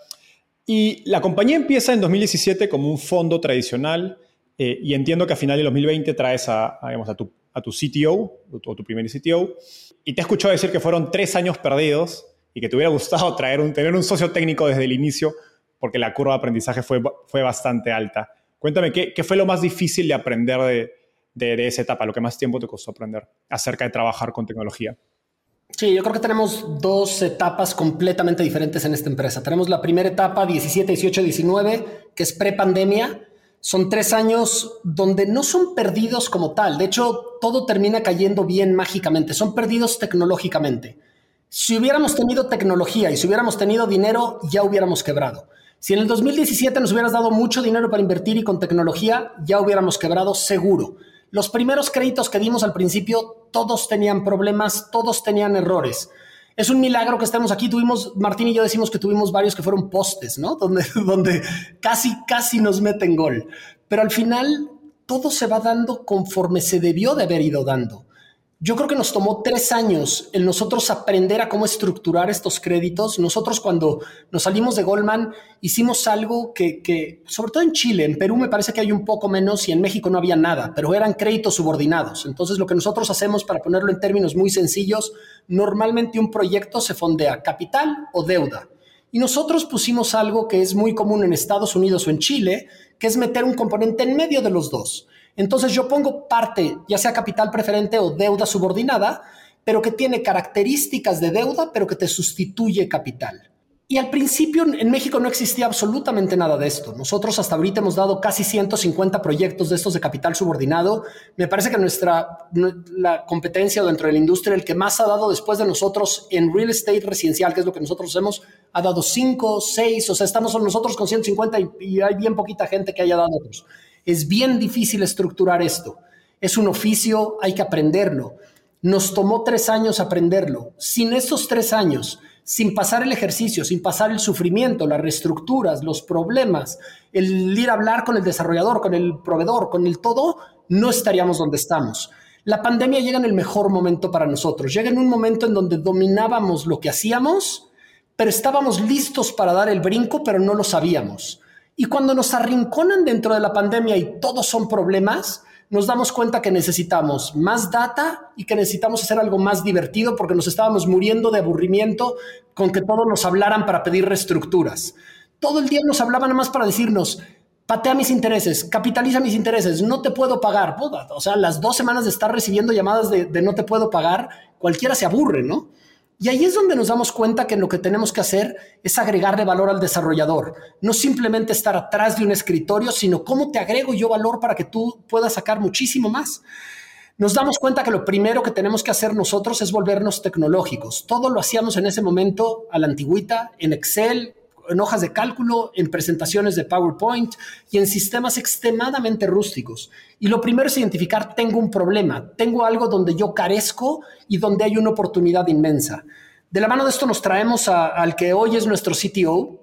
S1: Y la compañía empieza en 2017 como un fondo tradicional eh, y entiendo que a final de 2020 traes a, a, tu, a tu CTO o tu, primer CTO y te he escuchado decir que fueron tres años perdidos y que te hubiera gustado traer un, tener un socio técnico desde el inicio porque la curva de aprendizaje fue, fue bastante alta. Cuéntame, ¿qué, qué fue lo más difícil de aprender de, de, de esa etapa? ¿Lo que más tiempo te costó aprender acerca de trabajar con tecnología?
S2: Sí, yo creo que tenemos dos etapas completamente diferentes en esta empresa. Tenemos la primera etapa, 17, 18, 19, que es pre-pandemia. Son tres años donde no son perdidos como tal. De hecho, todo termina cayendo bien mágicamente. Son perdidos tecnológicamente. Si hubiéramos tenido tecnología y si hubiéramos tenido dinero, ya hubiéramos quebrado. Si en el 2017 nos hubieras dado mucho dinero para invertir y con tecnología, ya hubiéramos quebrado seguro. Los primeros créditos que dimos al principio, todos tenían problemas, todos tenían errores. Es un milagro que estemos aquí. Tuvimos, Martín y yo decimos que tuvimos varios que fueron postes, ¿no? Donde, donde casi, casi nos meten gol. Pero al final, todo se va dando conforme se debió de haber ido dando. Yo creo que nos tomó tres años el nosotros aprender a cómo estructurar estos créditos. Nosotros cuando nos salimos de Goldman hicimos algo que, sobre todo en Chile, en Perú me parece que hay un poco menos y en México no había nada, pero eran créditos subordinados. Entonces lo que nosotros hacemos, para ponerlo en términos muy sencillos, normalmente un proyecto se fondea capital o deuda. Y nosotros pusimos algo que es muy común en Estados Unidos o en Chile, que es meter un componente en medio de los dos. Entonces yo pongo parte, ya sea capital preferente o deuda subordinada, pero que tiene características de deuda, pero que te sustituye capital. Y al principio en México no existía absolutamente nada de esto. Nosotros hasta ahorita hemos dado casi 150 proyectos de estos de capital subordinado. Me parece que nuestra la competencia dentro de la industria, el que más ha dado después de nosotros en real estate residencial, que es lo que nosotros hacemos, ha dado 5, 6, o sea, estamos nosotros con 150 y, y hay bien poquita gente que haya dado otros. Es bien difícil estructurar esto. Es un oficio, hay que aprenderlo. Nos tomó tres años aprenderlo. Sin esos tres años, sin pasar el ejercicio, sin pasar el sufrimiento, las reestructuras, los problemas, el ir a hablar con el desarrollador, con el proveedor, con el todo, no estaríamos donde estamos. La pandemia llega en el mejor momento para nosotros. Llega en un momento en donde dominábamos lo que hacíamos, pero estábamos listos para dar el brinco, pero no lo sabíamos. Y cuando nos arrinconan dentro de la pandemia y todos son problemas, nos damos cuenta que necesitamos más data y que necesitamos hacer algo más divertido porque nos estábamos muriendo de aburrimiento con que todos nos hablaran para pedir reestructuras. Todo el día nos hablaban más para decirnos, patea mis intereses, capitaliza mis intereses, no te puedo pagar. O sea, las dos semanas de estar recibiendo llamadas de no te puedo pagar, cualquiera se aburre, ¿no? Y ahí es donde nos damos cuenta que lo que tenemos que hacer es agregarle valor al desarrollador, no simplemente estar atrás de un escritorio, sino cómo te agrego yo valor para que tú puedas sacar muchísimo más. Nos damos cuenta que lo primero que tenemos que hacer nosotros es volvernos tecnológicos. Todo lo hacíamos en ese momento a la antigüita, en Excel, en hojas de cálculo, en presentaciones de PowerPoint y en sistemas extremadamente rústicos. Y lo primero es identificar, tengo un problema, tengo algo donde yo carezco y donde hay una oportunidad inmensa. De la mano de esto nos traemos al que hoy es nuestro CTO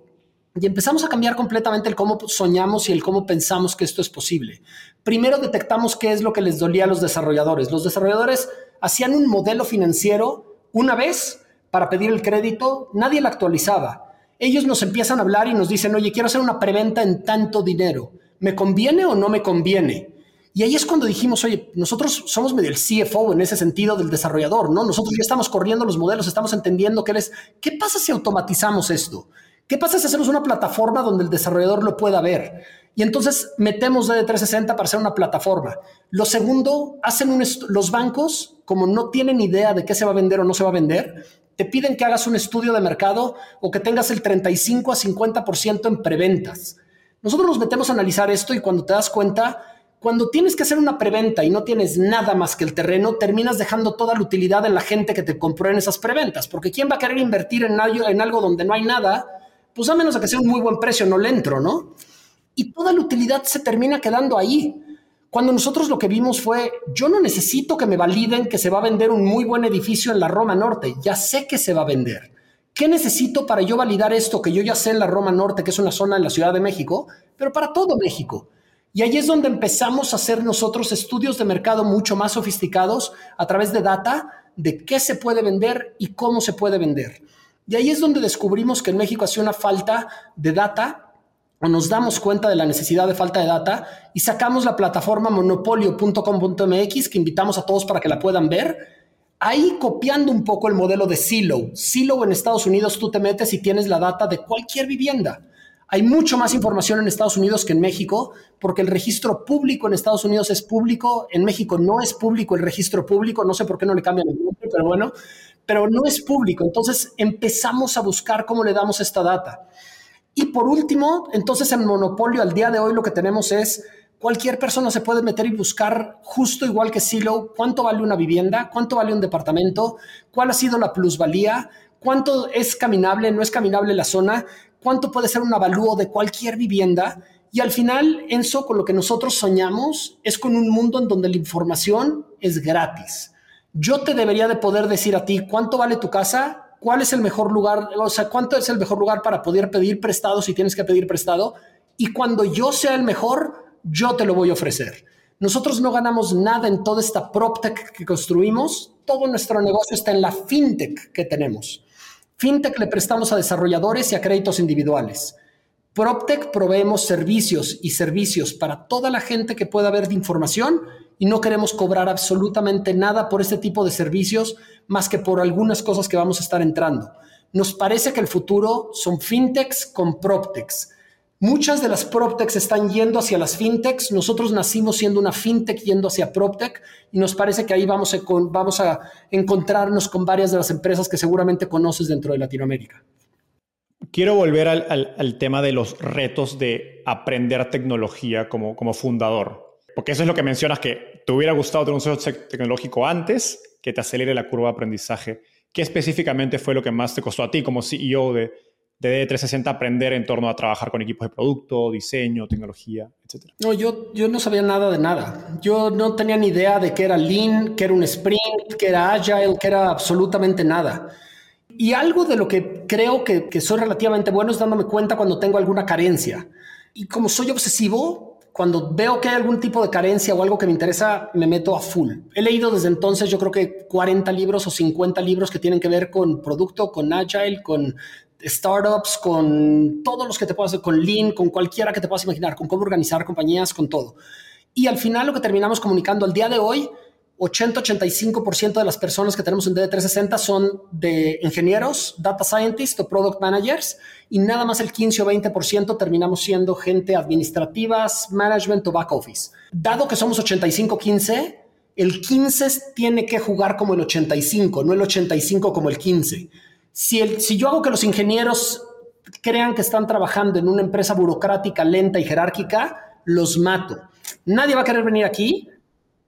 S2: y empezamos a cambiar completamente el cómo soñamos y el cómo pensamos que esto es posible. Primero detectamos qué es lo que les dolía a los desarrolladores. Los desarrolladores hacían un modelo financiero una vez para pedir el crédito, nadie lo actualizaba ellos nos empiezan a hablar y nos dicen, oye, quiero hacer una preventa en tanto dinero. ¿Me conviene o no me conviene? Y ahí es cuando dijimos, oye, nosotros somos medio el CFO en ese sentido del desarrollador, ¿no? Nosotros ya estamos corriendo los modelos, estamos entendiendo qué es, ¿qué pasa si automatizamos esto? ¿Qué pasa si hacemos una plataforma donde el desarrollador lo pueda ver? Y entonces metemos DD360 para hacer una plataforma. Lo segundo, hacen los bancos, como no tienen idea de qué se va a vender o no se va a vender, te piden que hagas un estudio de mercado o que tengas el 35 a 50% en preventas. Nosotros nos metemos a analizar esto y cuando te das cuenta, cuando tienes que hacer una preventa y no tienes nada más que el terreno, terminas dejando toda la utilidad en la gente que te compró en esas preventas, porque ¿quién va a querer invertir en algo, en donde no hay nada? Pues a menos de que sea un muy buen precio, no le entro, ¿no? Y toda la utilidad se termina quedando ahí. Cuando nosotros lo que vimos fue, yo no necesito que me validen que se va a vender un muy buen edificio en la Roma Norte, ya sé que se va a vender. ¿Qué necesito para yo validar esto que yo ya sé en la Roma Norte, que es una zona en la Ciudad de México, pero para todo México? Y ahí es donde empezamos a hacer nosotros estudios de mercado mucho más sofisticados a través de data de qué se puede vender y cómo se puede vender. Y ahí es donde descubrimos que en México hacía una falta de data o nos damos cuenta de la necesidad de falta de data y sacamos la plataforma monopolio.com.mx que invitamos a todos para que la puedan ver. Ahí copiando un poco el modelo de Silo. Silo en Estados Unidos tú te metes y tienes la data de cualquier vivienda. Hay mucho más información en Estados Unidos que en México, porque el registro público en Estados Unidos es público, en México no es público el registro público, no sé por qué no le cambian el nombre, pero bueno, pero no es público. Entonces empezamos a buscar cómo le damos esta data. Y por último, entonces en Monopolio al día de hoy lo que tenemos es cualquier persona se puede meter y buscar justo igual que Silo, cuánto vale una vivienda, cuánto vale un departamento, cuál ha sido la plusvalía, cuánto es caminable, no es caminable la zona, cuánto puede ser un avalúo de cualquier vivienda. Y al final, Enzo, con lo que nosotros soñamos es con un mundo en donde la información es gratis. Yo te debería de poder decir a ti cuánto vale tu casa, cuál es el mejor lugar, o sea, cuánto es el mejor lugar para poder pedir prestado si tienes que pedir prestado. Y cuando yo sea el mejor, yo te lo voy a ofrecer. Nosotros no ganamos nada en toda esta PropTech que construimos. Todo nuestro negocio está en la FinTech que tenemos. FinTech le prestamos a desarrolladores y a créditos individuales. PropTech proveemos servicios y servicios para toda la gente que pueda ver de información y no queremos cobrar absolutamente nada por este tipo de servicios más que por algunas cosas que vamos a estar entrando. Nos parece que el futuro son fintechs con proptechs. Muchas de las PropTechs están yendo hacia las fintechs. Nosotros nacimos siendo una fintech yendo hacia PropTech y nos parece que ahí vamos a, vamos a encontrarnos con varias de las empresas que seguramente conoces dentro de Latinoamérica.
S1: Quiero volver al, tema de los retos de aprender tecnología como, como fundador, porque eso es lo que mencionas, que te hubiera gustado tener un socio tecnológico antes que te acelere la curva de aprendizaje. ¿Qué específicamente fue lo que más te costó a ti como CEO de, de D360 aprender en torno a trabajar con equipos de producto, diseño, tecnología, etcétera?
S2: No, yo, yo no sabía nada de nada. Yo no tenía ni idea de qué era Lean, qué era un Sprint, qué era Agile, qué era absolutamente nada. Y algo de lo que creo que, que soy relativamente bueno es dándome cuenta cuando tengo alguna carencia. Y como soy obsesivo, cuando veo que hay algún tipo de carencia o algo que me interesa, me meto a full. He leído desde entonces, yo creo que 40 libros o 50 libros que tienen que ver con producto, con agile, con startups, con todos los que te puedas con Lean, con cualquiera que te puedas imaginar, con cómo organizar compañías, con todo. Y al final lo que terminamos comunicando al día de hoy, 80-85% de las personas que tenemos en DD360 son de ingenieros, data scientists o product managers y nada más el 15 o 20% terminamos siendo gente administrativas, management o back office. Dado que somos 85-15, el 15 tiene que jugar como el 85, no el 85 como el 15 si, yo hago que los ingenieros crean que están trabajando en una empresa burocrática, lenta y jerárquica, los mato. Nadie va a querer venir aquí,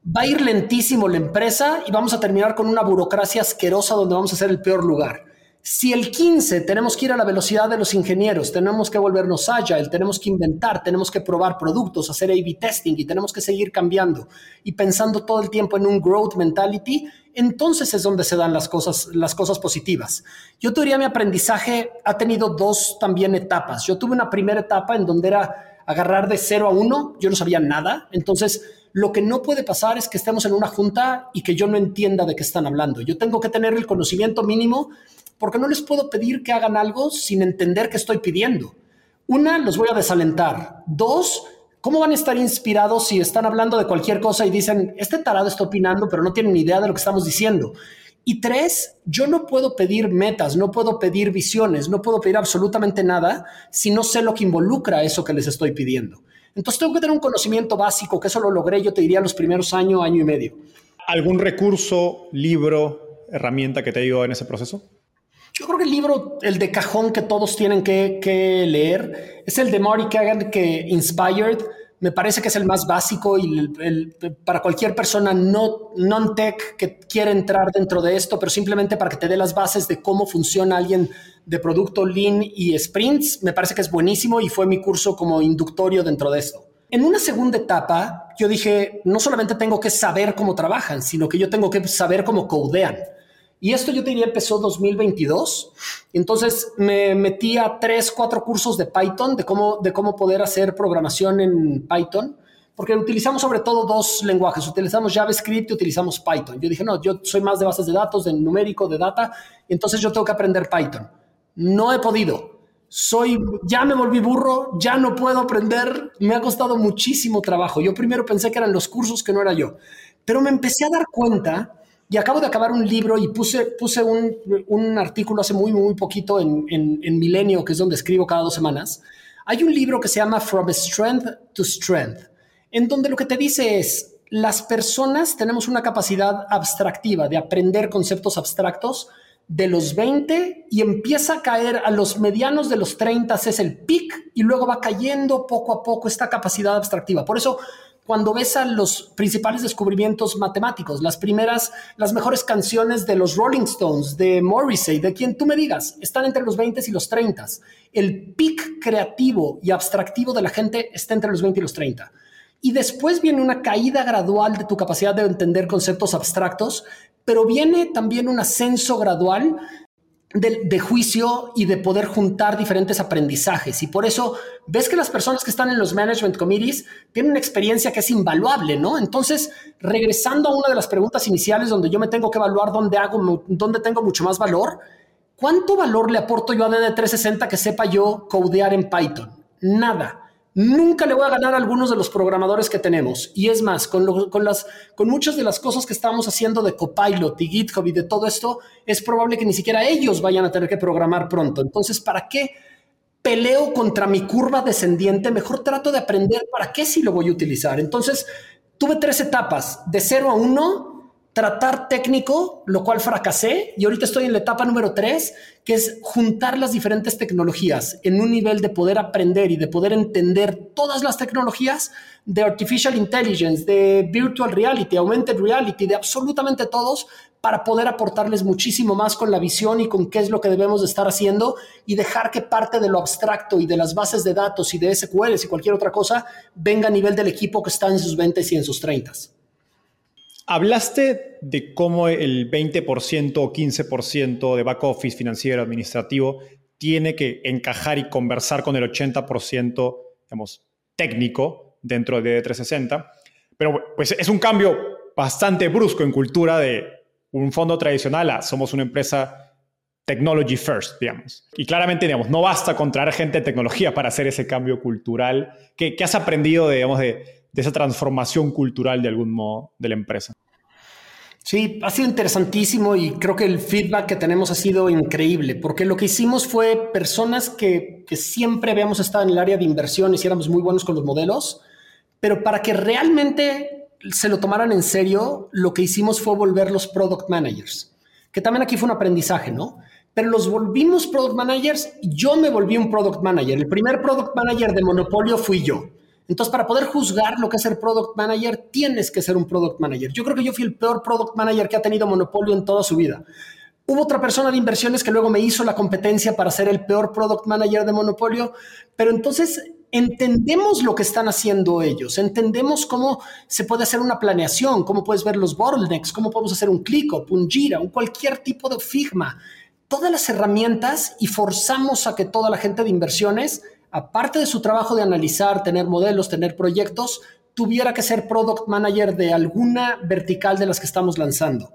S2: va a ir lentísimo la empresa y vamos a terminar con una burocracia asquerosa donde vamos a ser el peor lugar. Si el 15 tenemos que ir a la velocidad de los ingenieros, tenemos que volvernos agile, tenemos que inventar, tenemos que probar productos, hacer A-B testing y tenemos que seguir cambiando y pensando todo el tiempo en un growth mentality, entonces es donde se dan las cosas, las cosas positivas. Yo te diría mi aprendizaje ha tenido dos también etapas. Yo tuve una primera etapa en donde era agarrar de cero a uno, yo no sabía nada, entonces lo que no puede pasar es que estemos en una junta y que yo no entienda de qué están hablando. Yo tengo que tener el conocimiento mínimo porque no les puedo pedir que hagan algo sin entender qué estoy pidiendo. Una, los voy a desalentar. Dos, ¿cómo van a estar inspirados si están hablando de cualquier cosa y dicen, este tarado está opinando, pero no tiene ni idea de lo que estamos diciendo? Y tres, yo no puedo pedir metas, no puedo pedir visiones, no puedo pedir absolutamente nada si no sé lo que involucra eso que les estoy pidiendo. Entonces tengo que tener un conocimiento básico, que eso lo logré, yo te diría, los primeros año, año y medio.
S1: ¿Algún recurso, libro, herramienta que te ayudó en ese proceso?
S2: Yo creo que el libro, el de cajón que todos tienen que, leer, es el de Marty Kagan que Inspired. Me parece que es el más básico y para cualquier persona no non-tech que quiere entrar dentro de esto, pero simplemente para que te dé las bases de cómo funciona alguien de producto Lean y Sprints, me parece que es buenísimo y fue mi curso como inductorio dentro de esto. En una segunda etapa, yo dije, no solamente tengo que saber cómo trabajan, sino que yo tengo que saber cómo codean. Y esto yo te diría empezó 2022. Entonces me metí a tres, cuatro cursos de Python, de cómo, de cómo poder hacer programación en Python, porque utilizamos sobre todo dos lenguajes. Utilizamos JavaScript y utilizamos Python. Yo dije, no, yo soy más de bases de datos, de numérico, de data, entonces yo tengo que aprender Python. No he podido. Soy, ya me volví burro, ya no puedo aprender, me ha costado muchísimo trabajo. Yo primero pensé que eran los cursos, que no era yo, pero me empecé a dar cuenta y acabo de acabar un libro y puse, puse un, un artículo hace muy, muy poquito en, en, Milenio, que es donde escribo cada dos semanas, Hay un libro que se llama From Strength to Strength, en donde lo que te dice es, las personas tenemos una capacidad abstractiva de aprender conceptos abstractos de los 20 y empieza a caer a los medianos de los 30 es el pic y luego va cayendo poco a poco esta capacidad abstractiva. Por eso cuando ves a los principales descubrimientos matemáticos, las primeras, las mejores canciones de los Rolling Stones, de Morrissey, de quien tú me digas, están entre los 20 y los 30. El pic creativo y abstractivo de la gente está entre los 20 y los 30. Y después viene una caída gradual de tu capacidad de entender conceptos abstractos, pero viene también un ascenso gradual de, juicio y de poder juntar diferentes aprendizajes. Y por eso ves que las personas que están en los management committees tienen una experiencia que es invaluable, ¿no? Entonces, regresando a una de las preguntas iniciales donde yo me tengo que evaluar dónde hago, dónde tengo mucho más valor, ¿cuánto valor le aporto yo a DD360 que sepa yo codear en Python? Nada. Nunca le voy a ganar a algunos de los programadores que tenemos. Y es más, con, con, las, con muchas de las cosas que estamos haciendo de Copilot y GitHub y de todo esto, es probable que ni siquiera ellos vayan a tener que programar pronto. Entonces, ¿para qué peleo contra mi curva descendiente? Mejor trato de aprender para qué sí lo voy a utilizar. Entonces, tuve tres etapas, de 0 a 1 tratar técnico, lo cual fracasé, y ahorita estoy en la etapa número tres, que es juntar las diferentes tecnologías en un nivel de poder aprender y de poder entender todas las tecnologías de artificial intelligence, de virtual reality, augmented reality, de absolutamente todos, para poder aportarles muchísimo más con la visión y con qué es lo que debemos de estar haciendo y dejar que parte de lo abstracto y de las bases de datos y de SQLs y cualquier otra cosa venga a nivel del equipo que está en sus 20 y en sus 30.
S1: Hablaste de cómo el 20% o 15% de back office financiero administrativo tiene que encajar y conversar con el 80% digamos, técnico dentro de 360. Pero pues es un cambio bastante brusco en cultura de un fondo tradicional a somos una empresa technology first, digamos. Y claramente, digamos, no basta con traer gente de tecnología para hacer ese cambio cultural. ¿Qué, has aprendido, digamos, de, de esa transformación cultural de algún modo de la empresa.
S2: Sí, ha sido interesantísimo y creo que el feedback que tenemos ha sido increíble, porque lo que hicimos fue personas que, siempre habíamos estado en el área de inversiones y éramos muy buenos con los modelos, pero para que realmente se lo tomaran en serio, lo que hicimos fue volver los product managers, que también aquí fue un aprendizaje, ¿no? Pero los volvimos product managers yo me volví un product manager. El primer product manager de Monopolio fui yo. Entonces, para poder juzgar lo que es ser product manager, tienes que ser un product manager. Yo creo que yo fui el peor product manager que ha tenido Monopolio en toda su vida. Hubo otra persona de inversiones que luego me hizo la competencia para ser el peor product manager de Monopolio, pero entonces entendemos lo que están haciendo ellos, entendemos cómo se puede hacer una planeación, cómo puedes ver los bottlenecks, cómo podemos hacer un ClickUp, un Jira, un cualquier tipo de Figma, todas las herramientas y forzamos a que toda la gente de inversiones aparte de su trabajo de analizar, tener modelos, tener proyectos, tuviera que ser product manager de alguna vertical de las que estamos lanzando.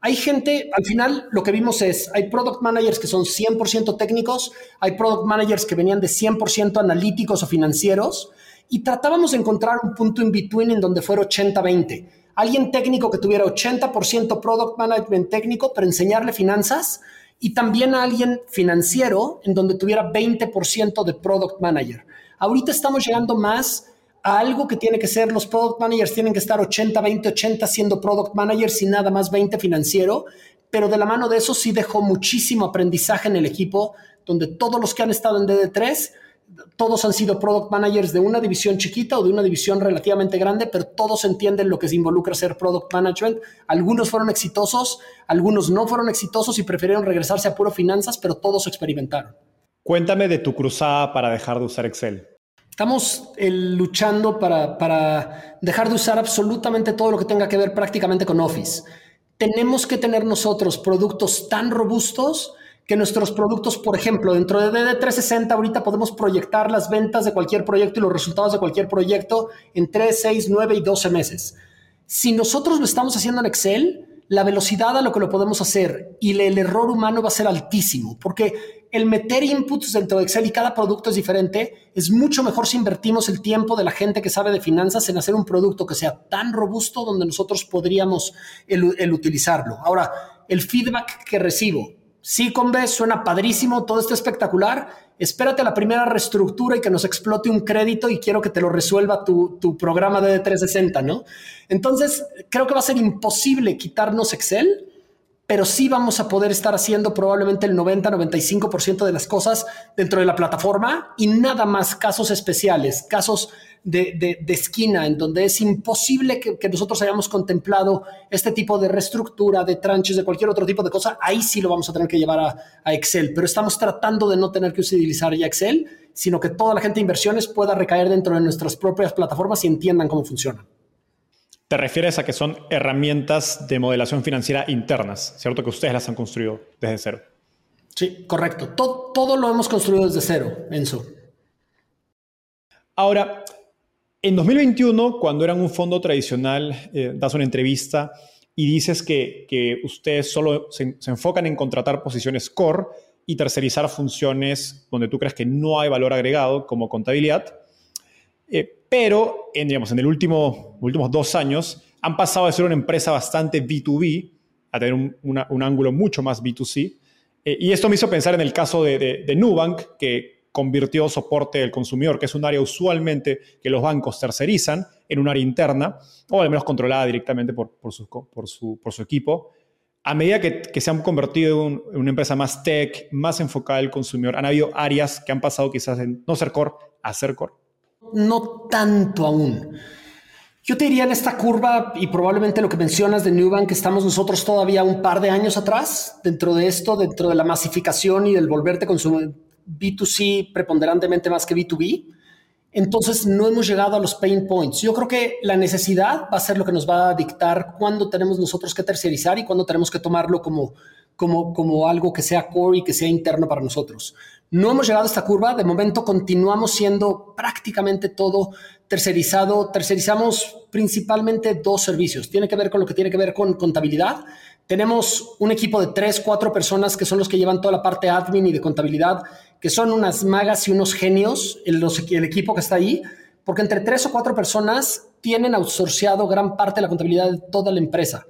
S2: Hay gente, al final lo que vimos es, hay product managers que son 100% técnicos, hay product managers que venían de 100% analíticos o financieros, y tratábamos de encontrar un punto in between en donde fuera 80-20. Alguien técnico que tuviera 80% product management técnico, para enseñarle finanzas, y también a alguien financiero en donde tuviera 20% de product manager. Ahorita estamos llegando más a algo que tiene que ser, los product managers tienen que estar 80, 20, 80 siendo product managers y nada más 20 financiero, pero de la mano de eso sí dejó muchísimo aprendizaje en el equipo, donde todos los que han estado en DD3 todos han sido product managers de una división chiquita o de una división relativamente grande, pero todos entienden lo que se involucra ser product management. Algunos fueron exitosos, algunos no fueron exitosos y prefirieron regresarse a puro finanzas, pero todos experimentaron.
S1: Cuéntame de tu cruzada para dejar de usar Excel.
S2: Estamos eh, luchando para, para dejar de usar absolutamente todo lo que tenga que ver prácticamente con Office. Tenemos que tener nosotros productos tan robustos que nuestros productos, por ejemplo, dentro de DD360 ahorita podemos proyectar las ventas de cualquier proyecto y los resultados de cualquier proyecto en 3, 6, 9 y 12 meses. Si nosotros lo estamos haciendo en Excel, la velocidad a lo que lo podemos hacer y el error humano va a ser altísimo, porque el meter inputs dentro de Excel y cada producto es diferente, es mucho mejor si invertimos el tiempo de la gente que sabe de finanzas en hacer un producto que sea tan robusto donde nosotros podríamos el, el utilizarlo. Ahora, el feedback que recibo, Sí, Conve, suena padrísimo, todo está espectacular. Espérate la primera reestructura y que nos explote un crédito y quiero que te lo resuelva tu, tu programa de 360, ¿no? Entonces, creo que va a ser imposible quitarnos Excel, pero sí vamos a poder estar haciendo probablemente el 90-95% de las cosas dentro de la plataforma y nada más casos especiales, casos de, esquina, en donde es imposible que, nosotros hayamos contemplado este tipo de reestructura, de tranches, de cualquier otro tipo de cosa, ahí sí lo vamos a tener que llevar a, a Excel, pero estamos tratando de no tener que utilizar ya Excel, sino que toda la gente de inversiones pueda recaer dentro de nuestras propias plataformas y entiendan cómo funcionan.
S1: Te refieres a que son herramientas de modelación financiera internas, ¿cierto? Que ustedes las han construido desde cero.
S2: Sí, correcto. Todo, todo lo hemos construido desde cero, Enzo.
S1: Ahora, en 2021, cuando eran un fondo tradicional, eh, das una entrevista y dices que, ustedes solo se, enfocan en contratar posiciones core y tercerizar funciones donde tú crees que no hay valor agregado, como contabilidad. Eh, pero en, digamos, en el último, últimos dos años han pasado de ser una empresa bastante B2B a tener un, ángulo mucho más B2C. Eh, y esto me hizo pensar en el caso de, de Nubank, que convirtió soporte del consumidor, que es un área usualmente que los bancos tercerizan, en un área interna, o al menos controlada directamente por, por, su, por, su, por su, equipo. A medida que, que se han convertido en, una empresa más tech, más enfocada al consumidor, han habido áreas que han pasado quizás en no ser core a ser core.
S2: No tanto aún. Yo te diría en esta curva y probablemente lo que mencionas de Newbank, estamos nosotros todavía un par de años atrás dentro de esto, dentro de la masificación y del volverte consumidor B2C preponderantemente más que B2B. Entonces no hemos llegado a los pain points. Yo creo que la necesidad va a ser lo que nos va a dictar cuándo tenemos nosotros que tercerizar y cuándo tenemos que tomarlo como, como, como algo que sea core y que sea interno para nosotros. No hemos llegado a esta curva. De momento continuamos siendo prácticamente todo tercerizado. Tercerizamos principalmente dos servicios. Tiene que ver con lo que tiene que ver con contabilidad tenemos un equipo de tres, cuatro personas que son los que llevan toda la parte admin y de contabilidad, que son unas magas y unos genios, el, el equipo que está ahí, porque entre tres o cuatro personas tienen outsourciado gran parte de la contabilidad de toda la empresa.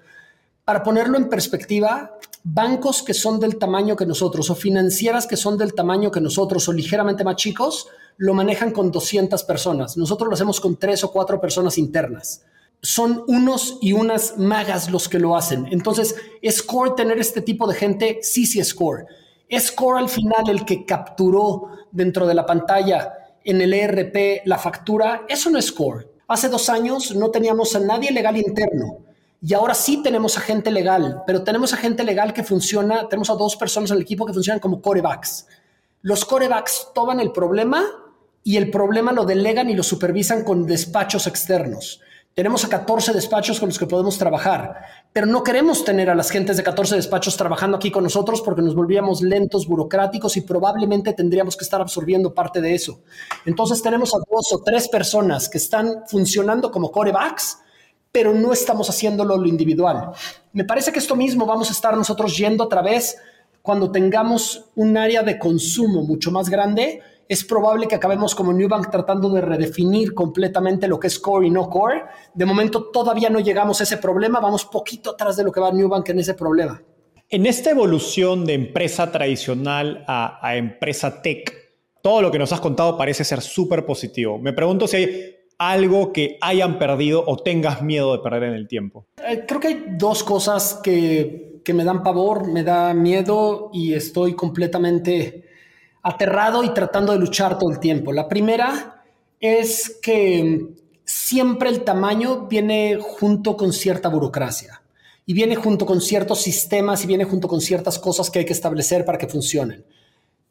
S2: Para ponerlo en perspectiva, bancos que son del tamaño que nosotros o financieras que son del tamaño que nosotros o ligeramente más chicos, lo manejan con 200 personas. Nosotros lo hacemos con tres o cuatro personas internas son unos y unas magas los que lo hacen. Entonces, ¿es core tener este tipo de gente? Sí, sí es core. ¿Es core al final el que capturó dentro de la pantalla en el ERP la factura? Eso no es core. Hace dos años no teníamos a nadie legal interno y ahora sí tenemos a gente legal, pero tenemos a gente legal que funciona, tenemos a dos personas en el equipo que funcionan como corebacks. Los corebacks toman el problema y el problema lo delegan y lo supervisan con despachos externos. Tenemos a 14 despachos con los que podemos trabajar, pero no queremos tener a las gentes de 14 despachos trabajando aquí con nosotros porque nos volvíamos lentos, burocráticos y probablemente tendríamos que estar absorbiendo parte de eso. Entonces tenemos a dos o tres personas que están funcionando como corebacks, pero no estamos haciéndolo lo individual. Me parece que esto mismo vamos a estar nosotros yendo a través cuando tengamos un área de consumo mucho más grande es probable que acabemos como Newbank tratando de redefinir completamente lo que es core y no core. De momento todavía no llegamos a ese problema, vamos poquito atrás de lo que va Newbank en ese problema.
S1: En esta evolución de empresa tradicional a, empresa tech, todo lo que nos has contado parece ser súper positivo. Me pregunto si hay algo que hayan perdido o tengas miedo de perder en el tiempo.
S2: Eh, creo que hay dos cosas que, que me dan pavor, me da miedo y estoy completamente aterrado y tratando de luchar todo el tiempo. La primera es que siempre el tamaño viene junto con cierta burocracia y viene junto con ciertos sistemas y viene junto con ciertas cosas que hay que establecer para que funcionen.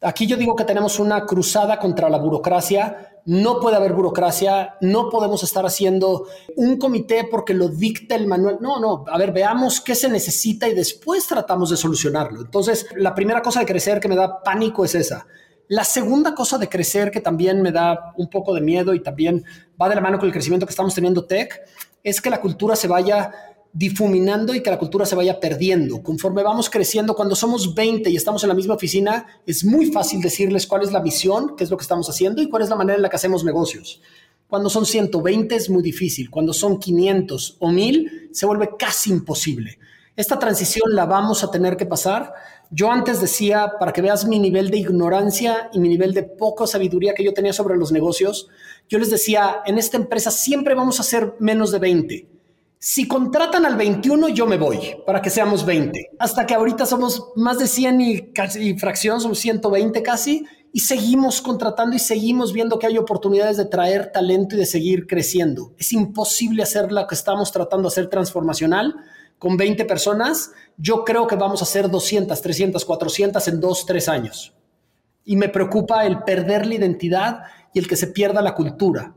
S2: Aquí yo digo que tenemos una cruzada contra la burocracia. No puede haber burocracia, no podemos estar haciendo un comité porque lo dicta el manual. No, no, a ver, veamos qué se necesita y después tratamos de solucionarlo. Entonces, la primera cosa de crecer que me da pánico es esa. La segunda cosa de crecer que también me da un poco de miedo y también va de la mano con el crecimiento que estamos teniendo tech es que la cultura se vaya difuminando y que la cultura se vaya perdiendo. Conforme vamos creciendo, cuando somos 20 y estamos en la misma oficina, es muy fácil decirles cuál es la misión, qué es lo que estamos haciendo y cuál es la manera en la que hacemos negocios. Cuando son 120 es muy difícil, cuando son 500 o 1000 se vuelve casi imposible. Esta transición la vamos a tener que pasar. Yo antes decía, para que veas mi nivel de ignorancia y mi nivel de poca sabiduría que yo tenía sobre los negocios, yo les decía, en esta empresa siempre vamos a ser menos de 20. Si contratan al 21, yo me voy para que seamos 20. Hasta que ahorita somos más de 100 y, casi, fracción, somos 120 casi, y seguimos contratando y seguimos viendo que hay oportunidades de traer talento y de seguir creciendo. Es imposible hacer lo que estamos tratando de hacer transformacional con 20 personas, yo creo que vamos a hacer 200, 300, 400 en dos, tres años. Y me preocupa el perder la identidad y el que se pierda la cultura.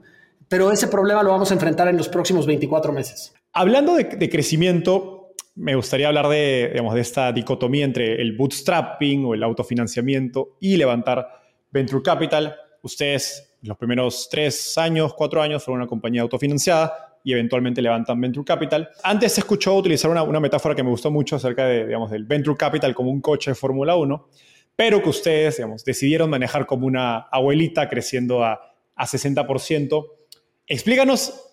S2: Pero ese problema lo vamos a enfrentar en los próximos 24 meses.
S1: Hablando de, crecimiento, me gustaría hablar de, digamos, de esta dicotomía entre el bootstrapping o el autofinanciamiento y levantar venture capital. Ustedes, los primeros tres años, cuatro años, fueron una compañía autofinanciada y eventualmente levantan Venture Capital. Antes se escuchó utilizar una, una metáfora que me gustó mucho acerca de, digamos, del Venture Capital como un coche de Fórmula 1, pero que ustedes digamos, decidieron manejar como una abuelita creciendo a, a 60%. Explícanos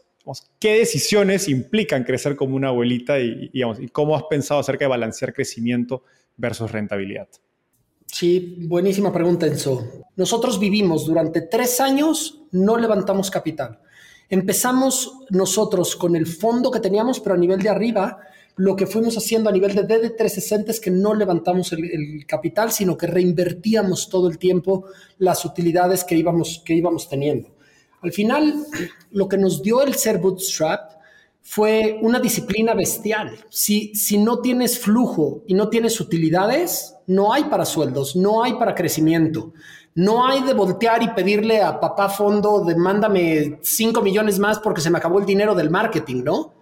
S1: qué decisiones implican crecer como una abuelita y, cómo has pensado acerca de balancear crecimiento versus rentabilidad.
S2: Sí, buenísima pregunta, Enzo. Nosotros vivimos durante tres años, no levantamos capital. Empezamos nosotros con el fondo que teníamos, pero a nivel de arriba, lo que fuimos haciendo a nivel de DD360 es que no levantamos el, capital, sino que reinvertíamos todo el tiempo las utilidades que íbamos, que íbamos teniendo. Al final, lo que nos dio el ser bootstrap fue una disciplina bestial. Si, si no tienes flujo y no tienes utilidades, no hay para sueldos, no hay para crecimiento. No hay de voltear y pedirle a papá fondo de mándame 5 millones más porque se me acabó el dinero del marketing, ¿no?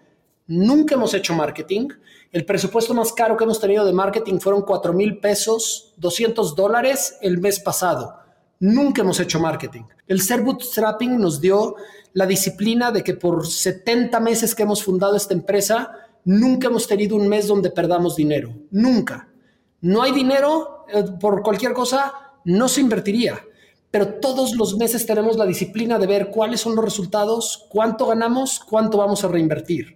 S2: Nunca hemos hecho marketing. El presupuesto más caro que hemos tenido de marketing fueron 4 mil pesos, 200 dólares el mes pasado. Nunca hemos hecho marketing. El ser bootstrapping nos dio la disciplina de que por 70 meses que hemos fundado esta empresa, nunca hemos tenido un mes donde perdamos dinero. Nunca. No hay dinero eh, por cualquier cosa, no se invertiría. Pero todos los meses tenemos la disciplina de ver cuáles son los resultados, cuánto ganamos, cuánto vamos a reinvertir.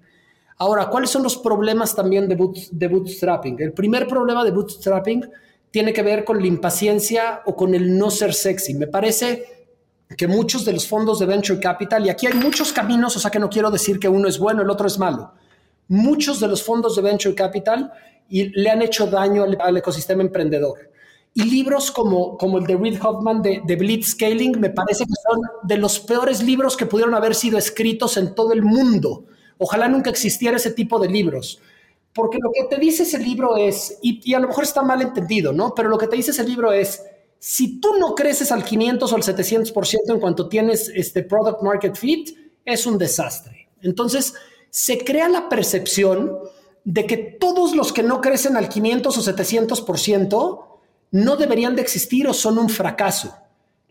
S2: Ahora, ¿cuáles son los problemas también de, de bootstrapping? El primer problema de bootstrapping tiene que ver con la impaciencia o con el no ser sexy. Me parece que muchos de los fondos de venture capital, y aquí hay muchos caminos, o sea que no quiero decir que uno es bueno, el otro es malo. Muchos de los fondos de venture capital y le han hecho daño al, ecosistema emprendedor. Y libros como, como el de Reid Hoffman de, de Blitzscaling me parece que son de los peores libros que pudieron haber sido escritos en todo el mundo. Ojalá nunca existiera ese tipo de libros. Porque lo que te dice ese libro es, y, y, a lo mejor está mal entendido, ¿no? Pero lo que te dice ese libro es, si tú no creces al 500 o al 700% en cuanto tienes este product market fit, es un desastre. Entonces, se crea la percepción de que todos los que no crecen al 500 o 700% no deberían de existir o son un fracaso.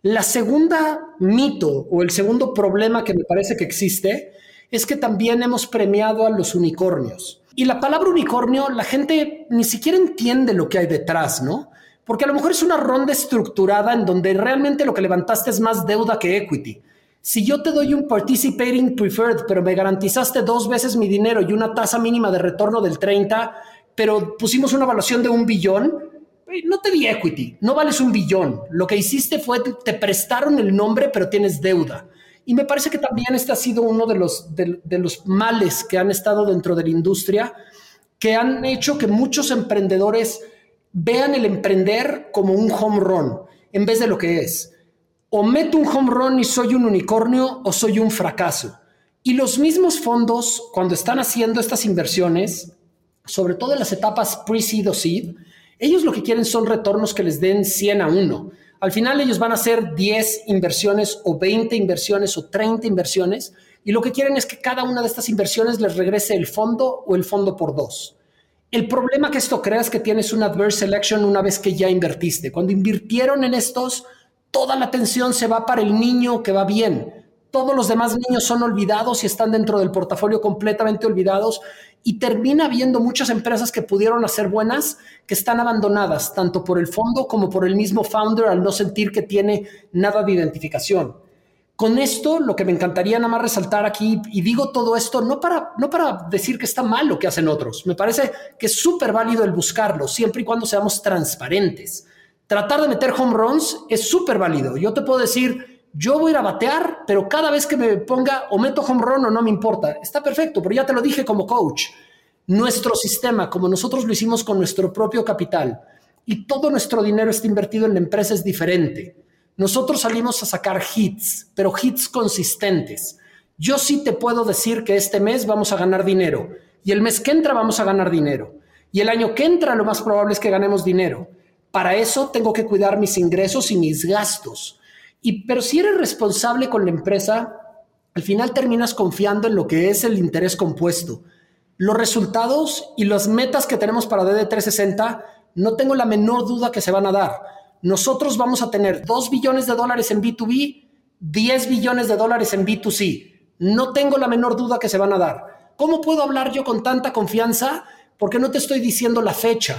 S2: La segunda mito o el segundo problema que me parece que existe es que también hemos premiado a los unicornios. Y la palabra unicornio, la gente ni siquiera entiende lo que hay detrás, ¿no? Porque a lo mejor es una ronda estructurada en donde realmente lo que levantaste es más deuda que equity. Si yo te doy un participating preferred, pero me garantizaste dos veces mi dinero y una tasa mínima de retorno del 30, pero pusimos una evaluación de un billón, no te di equity, no vales un billón. Lo que hiciste fue, te prestaron el nombre, pero tienes deuda. Y me parece que también este ha sido uno de los, de, los males que han estado dentro de la industria, que han hecho que muchos emprendedores vean el emprender como un home run en vez de lo que es o meto un home run y soy un unicornio o soy un fracaso. Y los mismos fondos, cuando están haciendo estas inversiones, sobre todo en las etapas pre-seed o seed, ellos lo que quieren son retornos que les den 100 a 1. Al final ellos van a hacer 10 inversiones o 20 inversiones o 30 inversiones y lo que quieren es que cada una de estas inversiones les regrese el fondo o el fondo por dos. El problema que esto crea es que tienes una adverse selection una vez que ya invertiste. Cuando invirtieron en estos, toda la atención se va para el niño que va bien. Todos los demás niños son olvidados y están dentro del portafolio completamente olvidados y termina habiendo muchas empresas que pudieron hacer buenas que están abandonadas, tanto por el fondo como por el mismo founder al no sentir que tiene nada de identificación. Con esto, lo que me encantaría nada más resaltar aquí, y digo todo esto no para, no para decir que está mal lo que hacen otros, me parece que es súper válido el buscarlo, siempre y cuando seamos transparentes. Tratar de meter home runs es súper válido. Yo te puedo decir, yo voy a ir a batear, pero cada vez que me ponga o meto home run o no me importa. Está perfecto, pero ya te lo dije como coach. Nuestro sistema, como nosotros lo hicimos con nuestro propio capital, y todo nuestro dinero está invertido en la empresa es diferente. Nosotros salimos a sacar hits, pero hits consistentes. Yo sí te puedo decir que este mes vamos a ganar dinero y el mes que entra vamos a ganar dinero y el año que entra lo más probable es que ganemos dinero. Para eso tengo que cuidar mis ingresos y mis gastos. Y pero si eres responsable con la empresa, al final terminas confiando en lo que es el interés compuesto. Los resultados y las metas que tenemos para DD360 no tengo la menor duda que se van a dar nosotros vamos a tener 2 billones de dólares en B2B, 10 billones de dólares en B2C. No tengo la menor duda que se van a dar. ¿Cómo puedo hablar yo con tanta confianza? Porque no te estoy diciendo la fecha.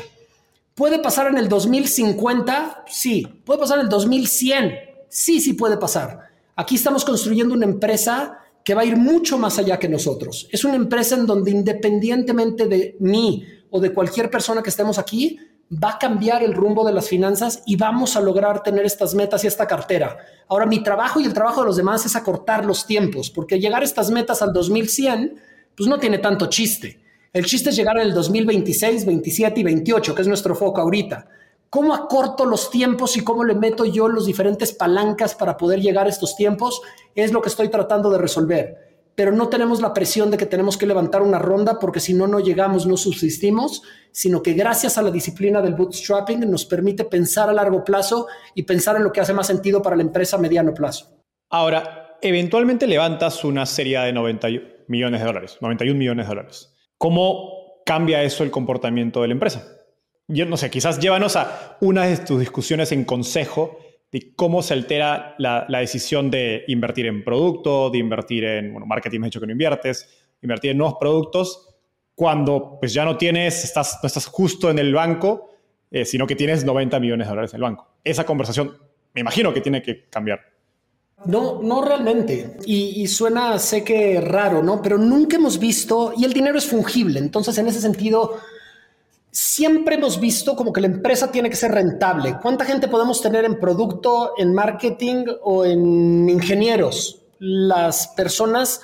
S2: ¿Puede pasar en el 2050? Sí. ¿Puede pasar en el 2100? Sí, sí puede pasar. Aquí estamos construyendo una empresa que va a ir mucho más allá que nosotros. Es una empresa en donde independientemente de mí o de cualquier persona que estemos aquí, va a cambiar el rumbo de las finanzas y vamos a lograr tener estas metas y esta cartera. Ahora, mi trabajo y el trabajo de los demás es acortar los tiempos, porque llegar a estas metas al 2100, pues no tiene tanto chiste. El chiste es llegar el 2026, 27 y 28, que es nuestro foco ahorita. ¿Cómo acorto los tiempos y cómo le meto yo los diferentes palancas para poder llegar a estos tiempos? Es lo que estoy tratando de resolver pero no tenemos la presión de que tenemos que levantar una ronda porque si no, no llegamos, no subsistimos, sino que gracias a la disciplina del bootstrapping nos permite pensar a largo plazo y pensar en lo que hace más sentido para la empresa a mediano plazo.
S1: Ahora, eventualmente levantas una serie de 90 millones de dólares, 91 millones de dólares. ¿Cómo cambia eso el comportamiento de la empresa? Yo no sé, quizás llévanos a una de tus discusiones en consejo de cómo se altera la, decisión de invertir en producto, de invertir en, bueno, marketing, has dicho que no inviertes, invertir en nuevos productos, cuando pues ya no tienes, estás, no estás justo en el banco, eh, sino que tienes 90 millones de dólares en el banco. Esa conversación me imagino que tiene que cambiar.
S2: No, no realmente. Y, y, suena, sé que raro, ¿no? Pero nunca hemos visto, y el dinero es fungible, entonces en ese sentido siempre hemos visto como que la empresa tiene que ser rentable. ¿Cuánta gente podemos tener en producto, en marketing o en ingenieros? Las personas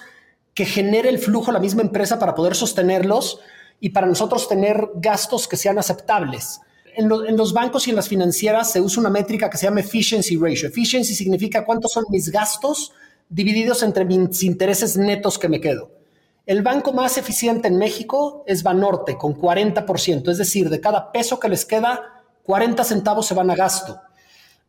S2: que genere el flujo la misma empresa para poder sostenerlos y para nosotros tener gastos que sean aceptables. En, en, los bancos y en las financieras se usa una métrica que se llama efficiency ratio. Efficiency significa cuántos son mis gastos divididos entre mis intereses netos que me quedo. El banco más eficiente en México es Banorte, con 40%, es decir, de cada peso que les queda, 40 centavos se van a gasto.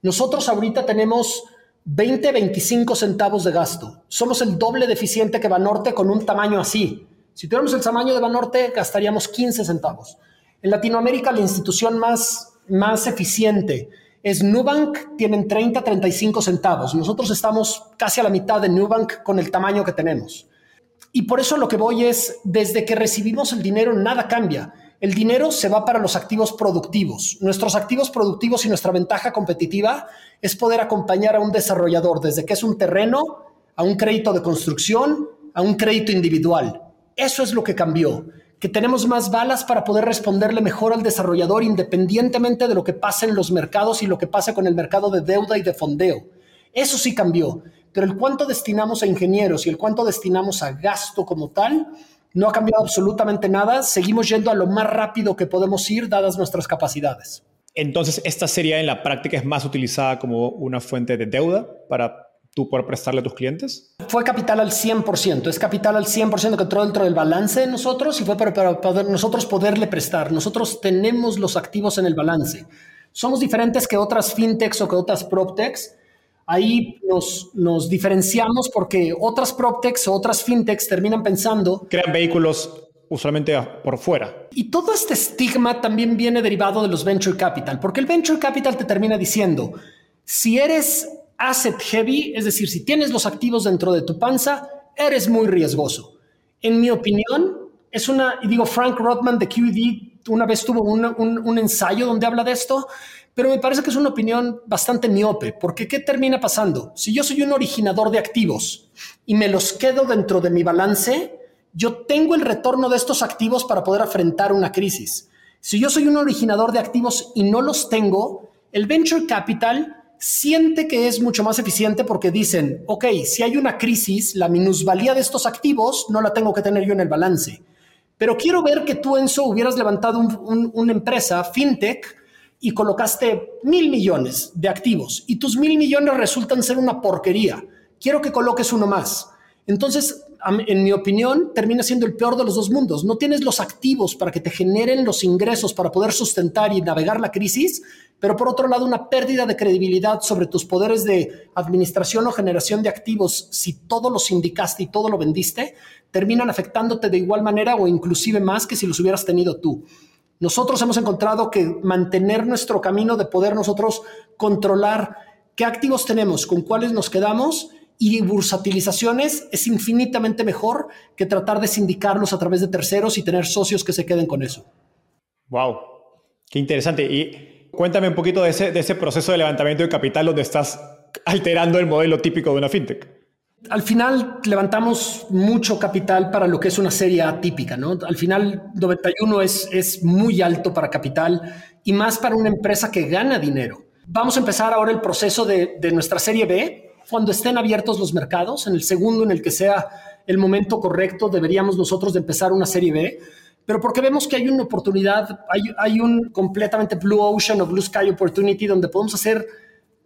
S2: Nosotros ahorita tenemos 20, 25 centavos de gasto. Somos el doble de eficiente que Banorte con un tamaño así. Si tuviéramos el tamaño de Banorte, gastaríamos 15 centavos. En Latinoamérica, la institución más, más eficiente es Nubank, tienen 30, 35 centavos. Nosotros estamos casi a la mitad de Nubank con el tamaño que tenemos. Y por eso lo que voy es, desde que recibimos el dinero, nada cambia. El dinero se va para los activos productivos. Nuestros activos productivos y nuestra ventaja competitiva es poder acompañar a un desarrollador desde que es un terreno, a un crédito de construcción, a un crédito individual. Eso es lo que cambió, que tenemos más balas para poder responderle mejor al desarrollador independientemente de lo que pase en los mercados y lo que pase con el mercado de deuda y de fondeo. Eso sí cambió pero el cuánto destinamos a ingenieros y el cuánto destinamos a gasto como tal no ha cambiado absolutamente nada. Seguimos yendo a lo más rápido que podemos ir dadas nuestras capacidades.
S1: Entonces, esta sería en la práctica es más utilizada como una fuente de deuda para tú poder prestarle a tus clientes?
S2: Fue capital al 100%, es capital al 100% que entró dentro del balance de nosotros y fue para, para poder, nosotros poderle prestar. Nosotros tenemos los activos en el balance. Somos diferentes que otras fintechs o que otras proptechs ahí nos, nos diferenciamos porque otras PropTechs o otras FinTechs terminan pensando...
S1: Crean vehículos usualmente por fuera.
S2: Y todo este estigma también viene derivado de los venture capital, porque el venture capital te termina diciendo, si eres asset heavy, es decir, si tienes los activos dentro de tu panza, eres muy riesgoso. En mi opinión, es una, y digo, Frank Rothman de QED una vez tuvo un, ensayo donde habla de esto, pero me parece que es una opinión bastante miope, porque ¿qué termina pasando? Si yo soy un originador de activos y me los quedo dentro de mi balance, yo tengo el retorno de estos activos para poder afrontar una crisis. Si yo soy un originador de activos y no los tengo, el venture capital siente que es mucho más eficiente porque dicen, ok, si hay una crisis, la minusvalía de estos activos no la tengo que tener yo en el balance. Pero quiero ver que tú, Enzo, hubieras levantado una empresa, fintech, y colocaste mil millones de activos y tus mil millones resultan ser una porquería. Quiero que coloques uno más. Entonces, en mi opinión, termina siendo el peor de los dos mundos. No tienes los activos para que te generen los ingresos para poder sustentar y navegar la crisis, pero por otro lado, una pérdida de credibilidad sobre tus poderes de administración o generación de activos, si todo lo sindicaste y todo lo vendiste, terminan afectándote de igual manera o inclusive más que si los hubieras tenido tú. Nosotros hemos encontrado que mantener nuestro camino de poder nosotros controlar qué activos tenemos, con cuáles nos quedamos, y bursatilizaciones es infinitamente mejor que tratar de sindicarlos a través de terceros y tener socios que se queden con eso.
S1: Wow, qué interesante. Y cuéntame un poquito de ese, de ese proceso de levantamiento de capital donde estás alterando el modelo típico de una fintech.
S2: Al final levantamos mucho capital para lo que es una serie atípica, ¿no? Al final 91 es, es muy alto para capital y más para una empresa que gana dinero. Vamos a empezar ahora el proceso de, de nuestra serie B, cuando estén abiertos los mercados, en el segundo en el que sea el momento correcto, deberíamos nosotros de empezar una serie B, pero porque vemos que hay una oportunidad, hay, hay un completamente blue ocean o blue sky opportunity donde podemos hacer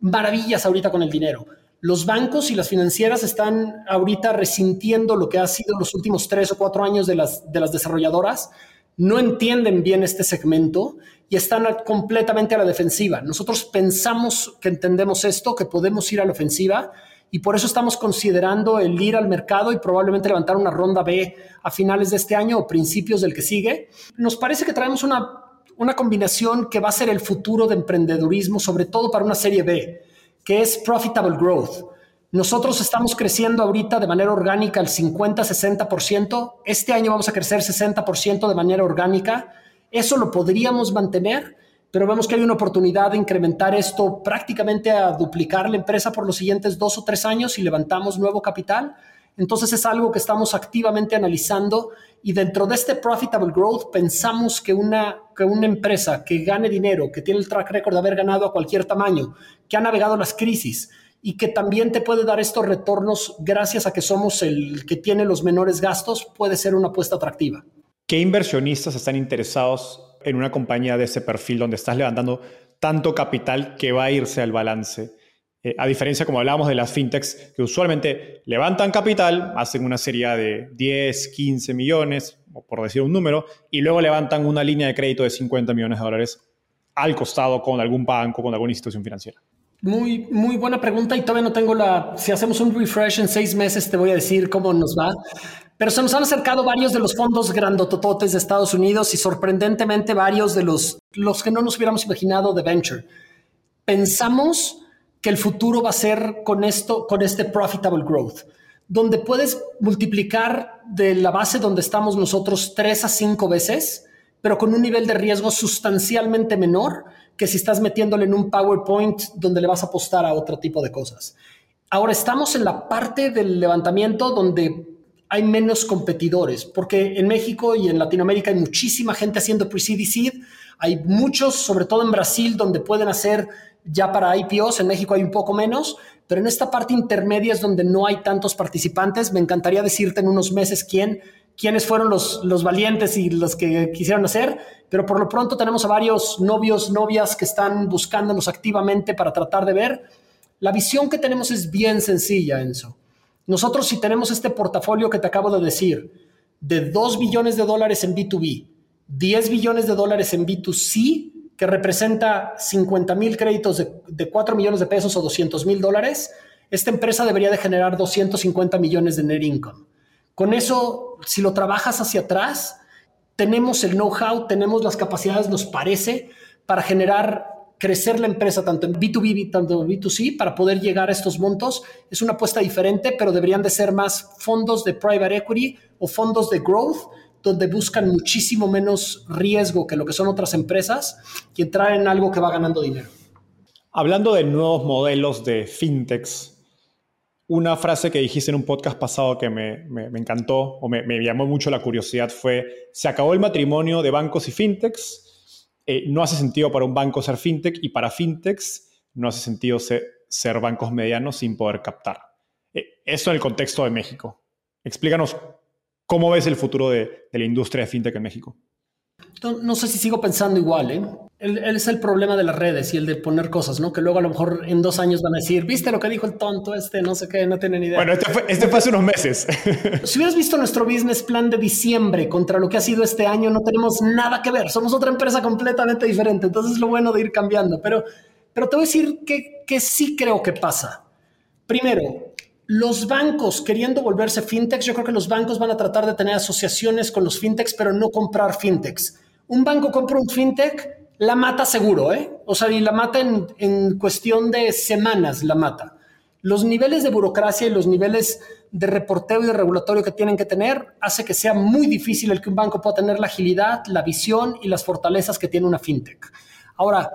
S2: maravillas ahorita con el dinero. Los bancos y las financieras están ahorita resintiendo lo que ha sido los últimos tres o cuatro años de las, de las desarrolladoras no entienden bien este segmento y están completamente a la defensiva. Nosotros pensamos que entendemos esto, que podemos ir a la ofensiva y por eso estamos considerando el ir al mercado y probablemente levantar una ronda B a finales de este año o principios del que sigue. Nos parece que traemos una, una combinación que va a ser el futuro de emprendedurismo, sobre todo para una serie B, que es profitable growth. Nosotros estamos creciendo ahorita de manera orgánica el 50-60%. Este año vamos a crecer 60% de manera orgánica. Eso lo podríamos mantener, pero vemos que hay una oportunidad de incrementar esto prácticamente a duplicar la empresa por los siguientes dos o tres años y levantamos nuevo capital. Entonces es algo que estamos activamente analizando y dentro de este profitable growth pensamos que una, que una empresa que gane dinero, que tiene el track record de haber ganado a cualquier tamaño, que ha navegado las crisis, y que también te puede dar estos retornos gracias a que somos el que tiene los menores gastos, puede ser una apuesta atractiva.
S1: ¿Qué inversionistas están interesados en una compañía de ese perfil donde estás levantando tanto capital que va a irse al balance? Eh, a diferencia, como hablábamos de las fintechs, que usualmente levantan capital, hacen una serie de 10, 15 millones, por decir un número, y luego levantan una línea de crédito de 50 millones de dólares al costado con algún banco, con alguna institución financiera.
S2: Muy, muy buena pregunta y todavía no tengo la... Si hacemos un refresh en seis meses te voy a decir cómo nos va. Pero se nos han acercado varios de los fondos grandotototes de Estados Unidos y sorprendentemente varios de los, los que no nos hubiéramos imaginado de venture. Pensamos que el futuro va a ser con esto, con este profitable growth, donde puedes multiplicar de la base donde estamos nosotros tres a cinco veces, pero con un nivel de riesgo sustancialmente menor que si estás metiéndole en un PowerPoint donde le vas a apostar a otro tipo de cosas. Ahora estamos en la parte del levantamiento donde hay menos competidores, porque en México y en Latinoamérica hay muchísima gente haciendo pre-seed seed. Hay muchos, sobre todo en Brasil, donde pueden hacer ya para IPOs. En México hay un poco menos, pero en esta parte intermedia es donde no hay tantos participantes. Me encantaría decirte en unos meses quién, quiénes fueron los, los valientes y los que quisieron hacer, pero por lo pronto tenemos a varios novios, novias que están buscándonos activamente para tratar de ver. La visión que tenemos es bien sencilla, Enzo. Nosotros si tenemos este portafolio que te acabo de decir, de 2 billones de dólares en B2B, 10 billones de dólares en B2C, que representa 50 mil créditos de, de 4 millones de pesos o 200 mil dólares, esta empresa debería de generar 250 millones de net income. Con eso, si lo trabajas hacia atrás, tenemos el know-how, tenemos las capacidades, nos parece, para generar, crecer la empresa tanto en B2B, tanto en B2C, para poder llegar a estos montos. Es una apuesta diferente, pero deberían de ser más fondos de private equity o fondos de growth donde buscan muchísimo menos riesgo que lo que son otras empresas y entrar en algo que va ganando dinero.
S1: Hablando de nuevos modelos de fintechs, una frase que dijiste en un podcast pasado que me, encantó o me, llamó mucho la curiosidad fue, se acabó el matrimonio de bancos y fintechs, eh, no hace sentido para un banco ser fintech y para fintechs no hace sentido ser, bancos medianos sin poder captar. Eh, esto en el contexto de México. Explícanos cómo ves el futuro de, de la industria de fintech en México.
S2: No, sé si sigo pensando igual, ¿eh? Él, es el problema de las redes y el de poner cosas, ¿no? Que luego a lo mejor en dos años van a decir, ¿viste lo que dijo el tonto este? No sé qué, no tienen idea.
S1: Bueno, este fue, este fue hace unos meses.
S2: si hubieras visto nuestro business plan de diciembre contra lo que ha sido este año, no tenemos nada que ver. Somos otra empresa completamente diferente. Entonces es lo bueno de ir cambiando. Pero, pero te voy a decir que, que sí creo que pasa. Primero, los bancos queriendo volverse fintechs, yo creo que los bancos van a tratar de tener asociaciones con los fintechs, pero no comprar fintechs. Un banco compra un fintech, la mata seguro, ¿eh? O sea, y la mata en, cuestión de semanas, la mata. Los niveles de burocracia y los niveles de reporteo y de regulatorio que tienen que tener hace que sea muy difícil el que un banco pueda tener la agilidad, la visión y las fortalezas que tiene una fintech. Ahora,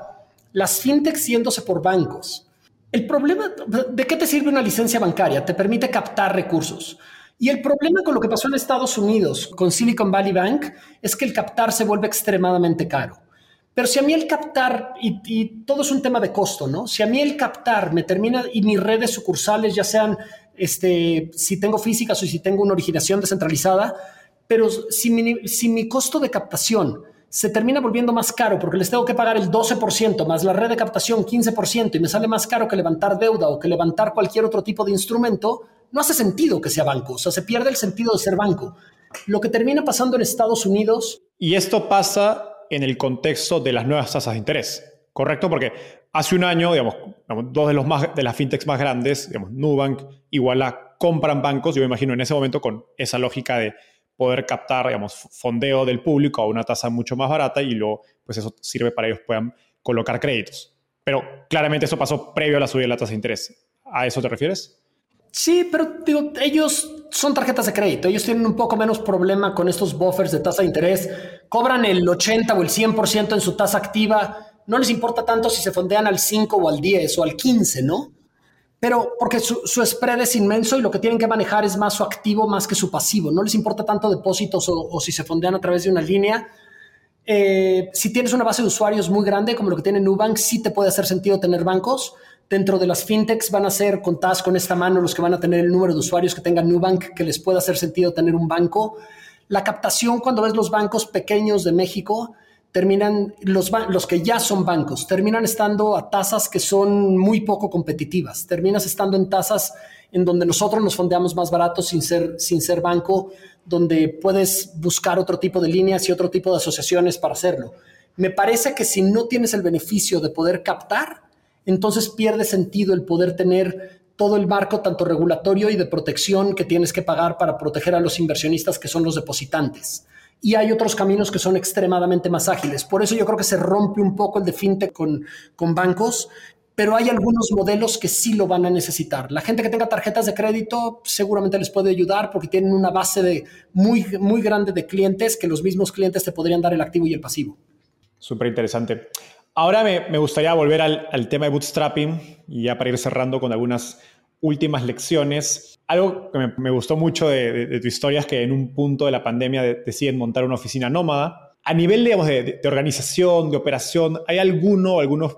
S2: las fintechs yéndose por bancos, el problema, ¿de qué te sirve una licencia bancaria? Te permite captar recursos. Y el problema con lo que pasó en Estados Unidos con Silicon Valley Bank es que el captar se vuelve extremadamente caro. Pero si a mí el captar, y, todo es un tema de costo, ¿no? Si a mí el captar me termina y mis redes sucursales, ya sean, este, si tengo físicas o si tengo una originación descentralizada, pero si mi, si mi costo de captación se termina volviendo más caro porque les tengo que pagar el 12% más la red de captación 15% y me sale más caro que levantar deuda o que levantar cualquier otro tipo de instrumento, no hace sentido que sea banco, o sea, se pierde el sentido de ser banco. Lo que termina pasando en Estados Unidos...
S1: Y esto pasa en el contexto de las nuevas tasas de interés, ¿correcto? Porque hace un año, digamos, dos de, los más, de las fintechs más grandes, digamos, Nubank, Iguala, compran bancos, yo me imagino en ese momento con esa lógica de poder captar, digamos, fondeo del público a una tasa mucho más barata y luego, pues eso sirve para que ellos puedan colocar créditos. Pero claramente eso pasó previo a la subida de la tasa de interés. ¿A eso te refieres?
S2: Sí, pero digo, ellos son tarjetas de crédito. Ellos tienen un poco menos problema con estos buffers de tasa de interés. Cobran el 80 o el 100% en su tasa activa. No les importa tanto si se fondean al 5 o al 10 o al 15, ¿no? pero porque su, spread es inmenso y lo que tienen que manejar es más su activo más que su pasivo. No les importa tanto depósitos o, si se fondean a través de una línea. Eh, si tienes una base de usuarios muy grande como lo que tiene Nubank, sí te puede hacer sentido tener bancos. Dentro de las fintechs van a ser contadas con esta mano los que van a tener el número de usuarios que tengan Nubank, que les pueda hacer sentido tener un banco. La captación, cuando ves los bancos pequeños de México, terminan, los, los que ya son bancos, terminan estando a tasas que son muy poco competitivas. Terminas estando en tasas en donde nosotros nos fondeamos más baratos sin ser, sin ser banco, donde puedes buscar otro tipo de líneas y otro tipo de asociaciones para hacerlo. Me parece que si no tienes el beneficio de poder captar, entonces pierde sentido el poder tener todo el marco, tanto regulatorio y de protección que tienes que pagar para proteger a los inversionistas que son los depositantes y hay otros caminos que son extremadamente más ágiles. Por eso yo creo que se rompe un poco el de fintech con, con bancos, pero hay algunos modelos que sí lo van a necesitar. La gente que tenga tarjetas de crédito seguramente les puede ayudar porque tienen una base de muy, muy grande de clientes que los mismos clientes te podrían dar el activo y el pasivo.
S1: Súper interesante. Ahora me, gustaría volver al, tema de bootstrapping y ya para ir cerrando con algunas últimas lecciones. Algo que me, gustó mucho de, tu historia es que en un punto de la pandemia deciden montar una oficina nómada. A nivel de, organización, de operación, ¿hay alguno, algunos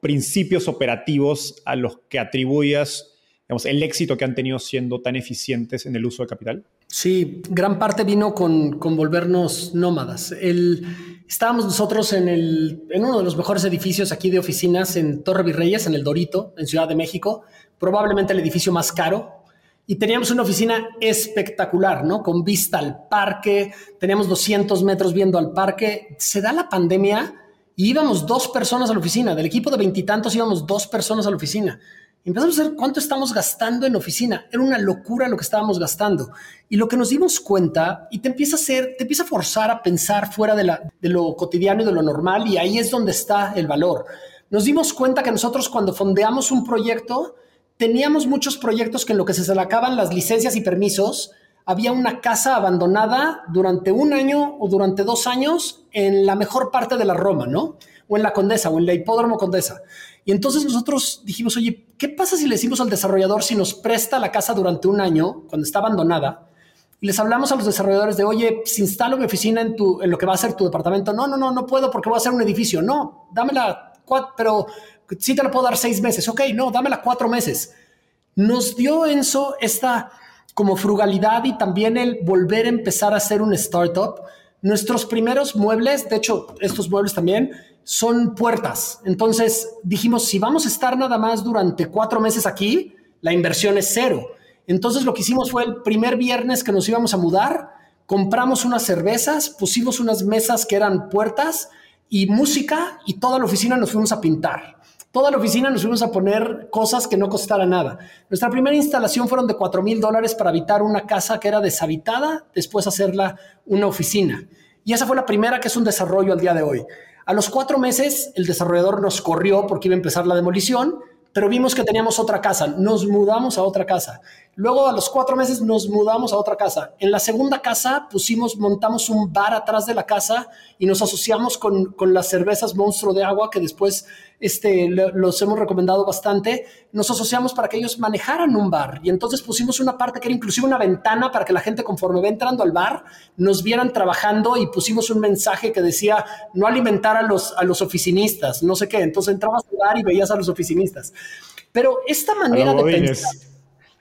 S1: principios operativos a los que atribuyas el éxito que han tenido siendo tan eficientes en el uso de capital?
S2: Sí, gran parte vino con, con volvernos nómadas. El, estábamos nosotros en, uno de los mejores edificios aquí de oficinas en Torre Virreyes, en el Dorito, en Ciudad de México probablemente el edificio más caro. Y teníamos una oficina espectacular, ¿no? Con vista al parque, teníamos 200 metros viendo al parque. Se da la pandemia y íbamos dos personas a la oficina. Del equipo de veintitantos íbamos dos personas a la oficina. Empezamos a ver cuánto estamos gastando en oficina. Era una locura lo que estábamos gastando. Y lo que nos dimos cuenta, y te empieza a hacer, te empieza a forzar a pensar fuera de, de lo cotidiano y de lo normal, y ahí es donde está el valor. Nos dimos cuenta que nosotros cuando fondeamos un proyecto, teníamos muchos proyectos que en lo que se acaban las licencias y permisos, había una casa abandonada durante un año o durante dos años en la mejor parte de la Roma, ¿no? O en la Condesa o en la Hipódromo Condesa. Y entonces nosotros dijimos, oye, ¿qué pasa si le decimos al desarrollador si nos presta la casa durante un año, cuando está abandonada? Y les hablamos a los desarrolladores de, oye, si instalo mi oficina en, tu, en lo que va a ser tu departamento. No, no, no, no puedo porque voy a hacer un edificio. No, dámela, pero sí te la puedo dar seis meses. Ok, no, dámela cuatro meses. Nos dio Enzo esta como frugalidad y también el volver a empezar a hacer un startup. Nuestros primeros muebles, de hecho, estos muebles también, son puertas. Entonces dijimos, si vamos a estar nada más durante cuatro meses aquí, la inversión es cero. Entonces lo que hicimos fue el primer viernes que nos íbamos a mudar, compramos unas cervezas, pusimos unas mesas que eran puertas y música y toda la oficina nos fuimos a pintar. Toda la oficina nos fuimos a poner cosas que no costaran nada. Nuestra primera instalación fueron de 4 mil dólares para habitar una casa que era deshabitada, después hacerla una oficina. Y esa fue la primera que es un desarrollo al día de hoy. A los cuatro meses, el desarrollador nos corrió porque iba a empezar la demolición pero vimos que teníamos otra casa, nos mudamos a otra casa. Luego a los cuatro meses nos mudamos a otra casa. En la segunda casa pusimos, montamos un bar atrás de la casa y nos asociamos con, con las cervezas Monstruo de Agua que después este, los hemos recomendado bastante. Nos asociamos para que ellos manejaran un bar y entonces pusimos una parte que era inclusive una ventana para que la gente conforme va entrando al bar nos vieran trabajando y pusimos un mensaje que decía no alimentar a los, a los oficinistas, no sé qué. Entonces entrabas al bar y veías a los oficinistas. Pero esta manera de pensar,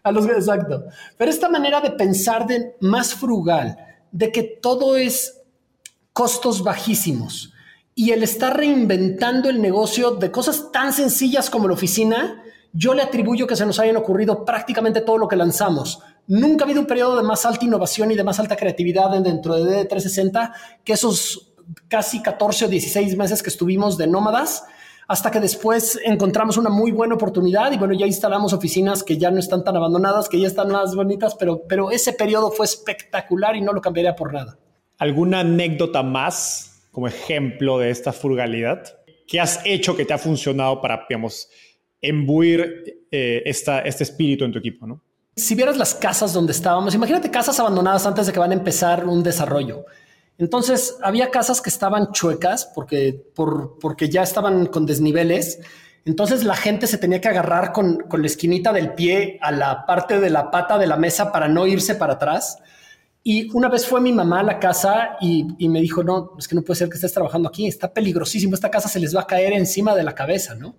S2: a los exacto, pero esta manera de pensar de más frugal, de que todo es costos bajísimos y el estar reinventando el negocio de cosas tan sencillas como la oficina, yo le atribuyo que se nos hayan ocurrido prácticamente todo lo que lanzamos. Nunca ha habido un periodo de más alta innovación y de más alta creatividad dentro de D360 que esos casi 14 o 16 meses que estuvimos de nómadas hasta que después encontramos una muy buena oportunidad y bueno, ya instalamos oficinas que ya no están tan abandonadas, que ya están más bonitas, pero, pero ese periodo fue espectacular y no lo cambiaría por nada.
S1: ¿Alguna anécdota más como ejemplo de esta frugalidad? ¿Qué has hecho que te ha funcionado para, digamos, embuir eh, esta, este espíritu en tu equipo?
S2: Si vieras las casas donde estábamos, imagínate casas abandonadas antes de que van a empezar un desarrollo. Entonces, había casas que estaban chuecas porque, por, porque ya estaban con desniveles. Entonces, la gente se tenía que agarrar con, con, la esquinita del pie a la parte de la pata de la mesa para no irse para atrás. Y una vez fue mi mamá a la casa y, me dijo, no, es que no puede ser que estés trabajando aquí, está peligrosísimo, esta casa se les va a caer encima de la cabeza, ¿no?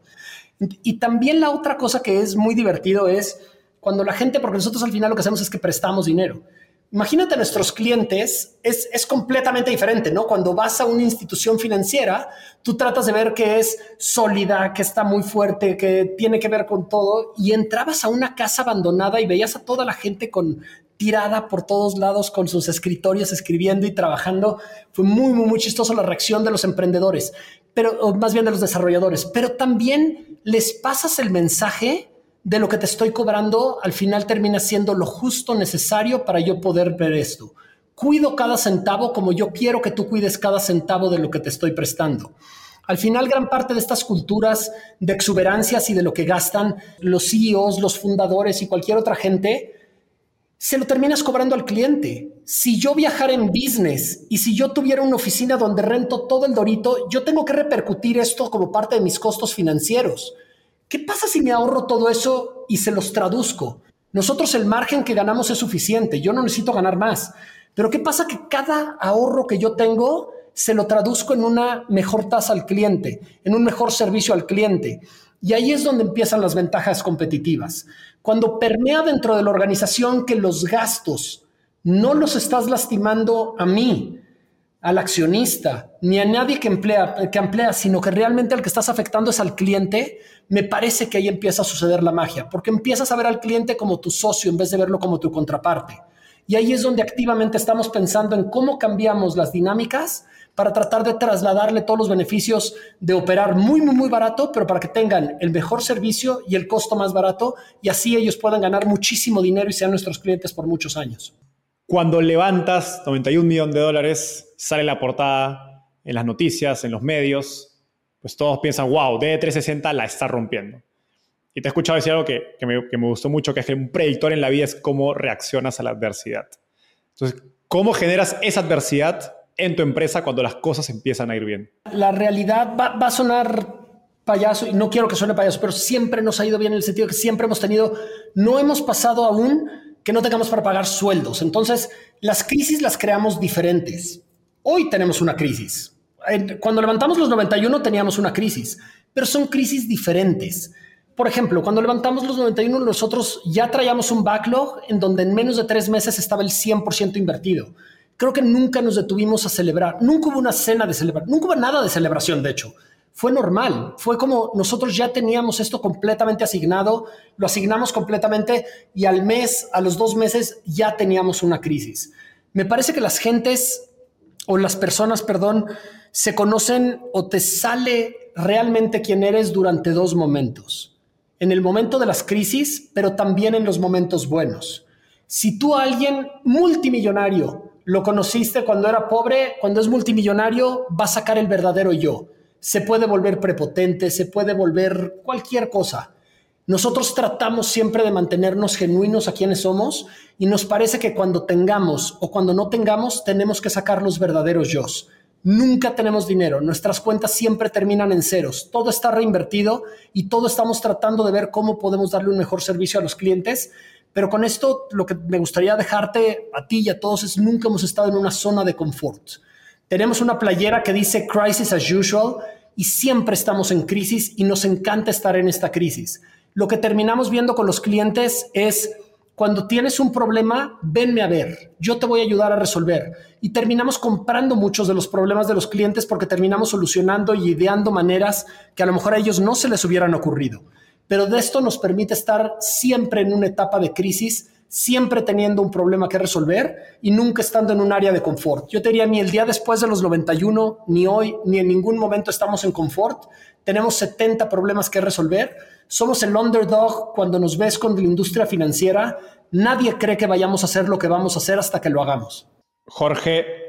S2: Y también la otra cosa que es muy divertido es cuando la gente, porque nosotros al final lo que hacemos es que prestamos dinero. Imagínate nuestros clientes, es, es, completamente diferente, ¿no? Cuando vas a una institución financiera, tú tratas de ver que es sólida, que está muy fuerte, que tiene que ver con todo, y entrabas a una casa abandonada y veías a toda la gente con tirada por todos lados con sus escritorios, escribiendo y trabajando. Fue muy, muy, muy chistoso la reacción de los emprendedores, pero más bien de los desarrolladores, pero también les pasas el mensaje de lo que te estoy cobrando al final termina siendo lo justo necesario para yo poder ver esto. Cuido cada centavo como yo quiero que tú cuides cada centavo de lo que te estoy prestando. Al final, gran parte de estas culturas de exuberancias y de lo que gastan los CEOs, los fundadores y cualquier otra gente, se lo terminas cobrando al cliente. Si yo viajara en business y si yo tuviera una oficina donde rento todo el dorito, yo tengo que repercutir esto como parte de mis costos financieros. ¿Qué pasa si me ahorro todo eso y se los traduzco? Nosotros el margen que ganamos es suficiente, yo no necesito ganar más. Pero ¿qué pasa que cada ahorro que yo tengo se lo traduzco en una mejor tasa al cliente, en un mejor servicio al cliente? Y ahí es donde empiezan las ventajas competitivas. Cuando permea dentro de la organización que los gastos no los estás lastimando a mí, al accionista, ni a nadie que emplea, que emplea, sino que realmente al que estás afectando es al cliente, me parece que ahí empieza a suceder la magia, porque empiezas a ver al cliente como tu socio en vez de verlo como tu contraparte. Y ahí es donde activamente estamos pensando en cómo cambiamos las dinámicas para tratar de trasladarle todos los beneficios de operar muy, muy, muy barato, pero para que tengan el mejor servicio y el costo más barato y así ellos puedan ganar muchísimo dinero y sean nuestros clientes por muchos años.
S1: Cuando levantas 91 millones de dólares, sale la portada en las noticias, en los medios, pues todos piensan, wow, D360 la está rompiendo. Y te he escuchado decir algo que, me, que me gustó mucho, que es que un predictor en la vida es cómo reaccionas a la adversidad. Entonces, ¿cómo generas esa adversidad en tu empresa cuando las cosas empiezan a ir bien?
S2: La realidad va, a sonar payaso, y no quiero que suene payaso, pero siempre nos ha ido bien en el sentido que siempre hemos tenido, no hemos pasado aún que no tengamos para pagar sueldos. Entonces, las crisis las creamos diferentes. Hoy tenemos una crisis. Cuando levantamos los 91 teníamos una crisis, pero son crisis diferentes. Por ejemplo, cuando levantamos los 91, nosotros ya traíamos un backlog en donde en menos de tres meses estaba el 100% invertido. Creo que nunca nos detuvimos a celebrar, nunca hubo una cena de celebración, nunca hubo nada de celebración, de hecho fue normal. Fue como nosotros ya teníamos esto completamente asignado, lo asignamos completamente y al mes, a los dos meses, ya teníamos una crisis. Me parece que las gentes o las personas, perdón, se conocen o te sale realmente quién eres durante dos momentos. En el momento de las crisis, pero también en los momentos buenos. Si tú a alguien multimillonario lo conociste cuando era pobre, cuando es multimillonario, va a sacar el verdadero yo se puede volver prepotente, se puede volver cualquier cosa. Nosotros tratamos siempre de mantenernos genuinos a quienes somos y nos parece que cuando tengamos o cuando no tengamos tenemos que sacar los verdaderos yo. Nunca tenemos dinero, nuestras cuentas siempre terminan en ceros, todo está reinvertido y todo estamos tratando de ver cómo podemos darle un mejor servicio a los clientes. Pero con esto lo que me gustaría dejarte a ti y a todos es nunca hemos estado en una zona de confort. Tenemos una playera que dice Crisis as usual y siempre estamos en crisis y nos encanta estar en esta crisis. Lo que terminamos viendo con los clientes es cuando tienes un problema, venme a ver, yo te voy a ayudar a resolver. Y terminamos comprando muchos de los problemas de los clientes porque terminamos solucionando y ideando maneras que a lo mejor a ellos no se les hubieran ocurrido. Pero de esto nos permite estar siempre en una etapa de crisis siempre teniendo un problema que resolver y nunca estando en un área de confort. Yo te diría, ni el día después de los 91, ni hoy, ni en ningún momento estamos en confort. Tenemos 70 problemas que resolver. Somos el underdog cuando nos ves con la industria financiera. Nadie cree que vayamos a hacer lo que vamos a hacer hasta que lo hagamos.
S1: Jorge,